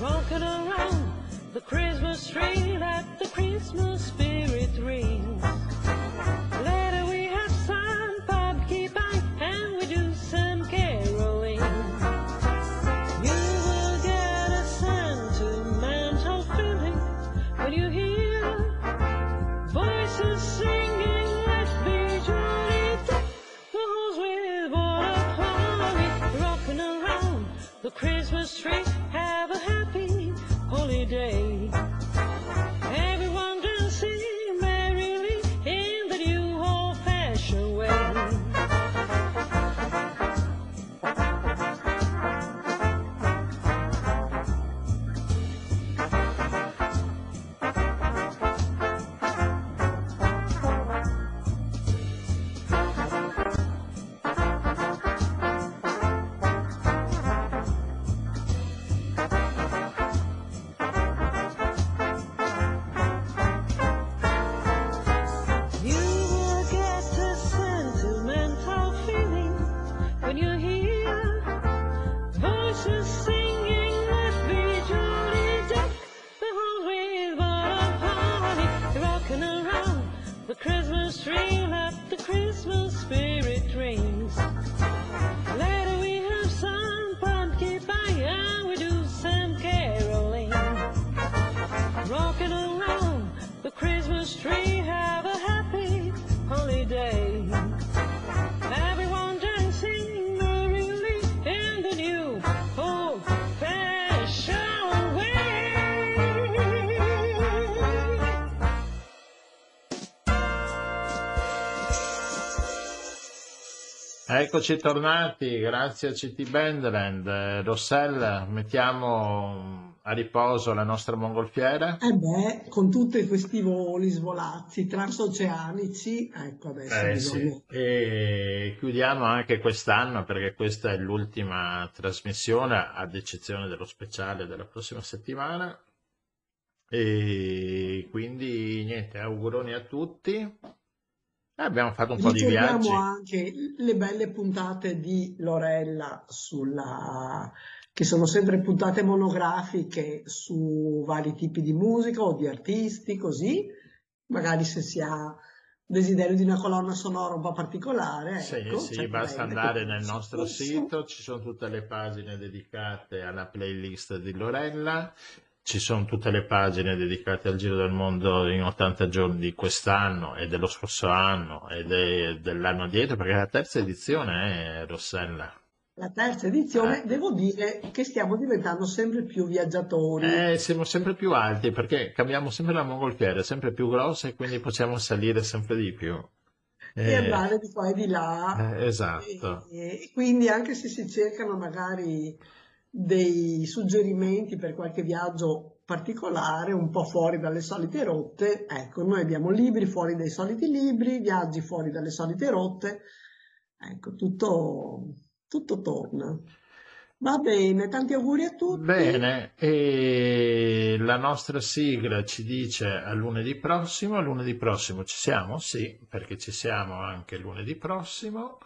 Speaker 3: Walking around the Christmas tree, let the Christmas spirit ring.
Speaker 1: Eccoci tornati, grazie a CT Bandland. Eh, Rossella, mettiamo a riposo la nostra mongolfiera.
Speaker 2: Eh beh, con tutti questi voli svolazzi transoceanici, ecco adesso
Speaker 1: Eh
Speaker 2: bisogna...
Speaker 1: sì, e chiudiamo anche quest'anno perché questa è l'ultima trasmissione, ad eccezione dello speciale della prossima settimana. E quindi niente, auguroni a tutti. Abbiamo fatto un po' di viaggi.
Speaker 2: anche le belle puntate di Lorella sulla... che sono sempre puntate monografiche su vari tipi di musica o di artisti, così. Magari se si ha desiderio di una colonna sonora un po' particolare,
Speaker 1: Sì,
Speaker 2: ecco,
Speaker 1: sì,
Speaker 2: c'è
Speaker 1: basta andare nel nostro sito, ci sono tutte le pagine dedicate alla playlist di Lorella, ci sono tutte le pagine dedicate al Giro del Mondo in 80 giorni di quest'anno e dello scorso anno e de- dell'anno dietro, perché è la terza edizione, eh, Rossella.
Speaker 2: La terza edizione,
Speaker 1: Eh.
Speaker 2: devo dire che stiamo diventando sempre più viaggiatori.
Speaker 1: Eh, siamo sempre più alti perché cambiamo sempre la mongolfiera, sempre più grossa e quindi possiamo salire sempre di più.
Speaker 2: e
Speaker 1: Eh,
Speaker 2: andare di qua e di là.
Speaker 1: eh, esatto.
Speaker 2: E quindi anche se si cercano magari dei suggerimenti per qualche viaggio particolare, un po' fuori dalle solite rotte, ecco, noi abbiamo libri fuori dai soliti libri, viaggi fuori dalle solite rotte, ecco, tutto, tutto torna. Va bene, tanti auguri a tutti.
Speaker 1: Bene, e la nostra sigla ci dice a lunedì prossimo, a lunedì prossimo ci siamo? Sì, perché ci siamo anche lunedì prossimo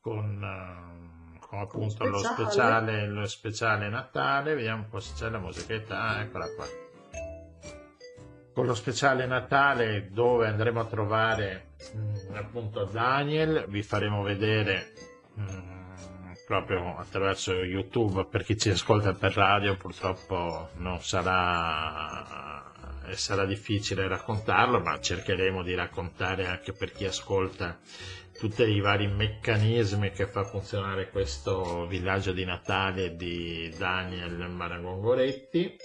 Speaker 1: con, eh, con appunto lo
Speaker 2: speciale.
Speaker 1: speciale, lo speciale Natale, vediamo un po' se c'è la musichetta, ah, eccola qua. Con lo speciale Natale dove andremo a trovare mm, appunto Daniel, vi faremo vedere mm, proprio attraverso YouTube per chi ci ascolta per radio purtroppo non sarà e sarà difficile raccontarlo ma cercheremo di raccontare anche per chi ascolta tutti i vari meccanismi che fa funzionare questo villaggio di Natale di Daniel Maragongoretti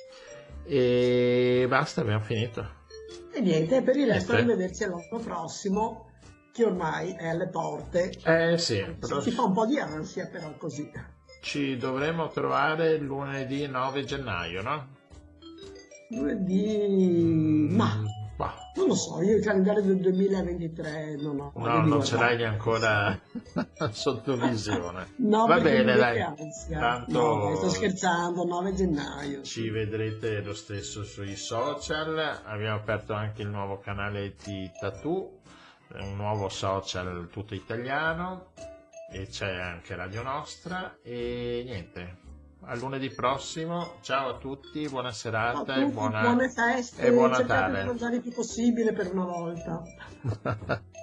Speaker 1: e basta abbiamo finito
Speaker 2: E niente, per il resto arrivederci all'anno prossimo, che ormai è alle porte.
Speaker 1: eh sì però
Speaker 2: Si fa un po' di ansia, però così.
Speaker 1: ci dovremo trovare lunedì 9 gennaio no?
Speaker 2: Lunedì, ma
Speaker 1: Bah.
Speaker 2: Non lo so, io il calendario del 2023 non ho
Speaker 1: No, non ce l'hai ancora [LAUGHS] [LAUGHS] sotto visione.
Speaker 2: No,
Speaker 1: Va bene, dai.
Speaker 2: ansia.
Speaker 1: Tanto
Speaker 2: No, sto scherzando, 9 gennaio.
Speaker 1: ci vedrete lo stesso sui social. Abbiamo aperto anche il nuovo canale di Tattoo, un nuovo social tutto italiano e c'è anche Radio Nostra e niente. A lunedì prossimo. Ciao a tutti, buona serata e
Speaker 2: tutti,
Speaker 1: buona,
Speaker 2: buone feste,
Speaker 1: e buon
Speaker 2: cercate di
Speaker 1: Natale.
Speaker 2: mangiare il più possibile per una volta. [LAUGHS]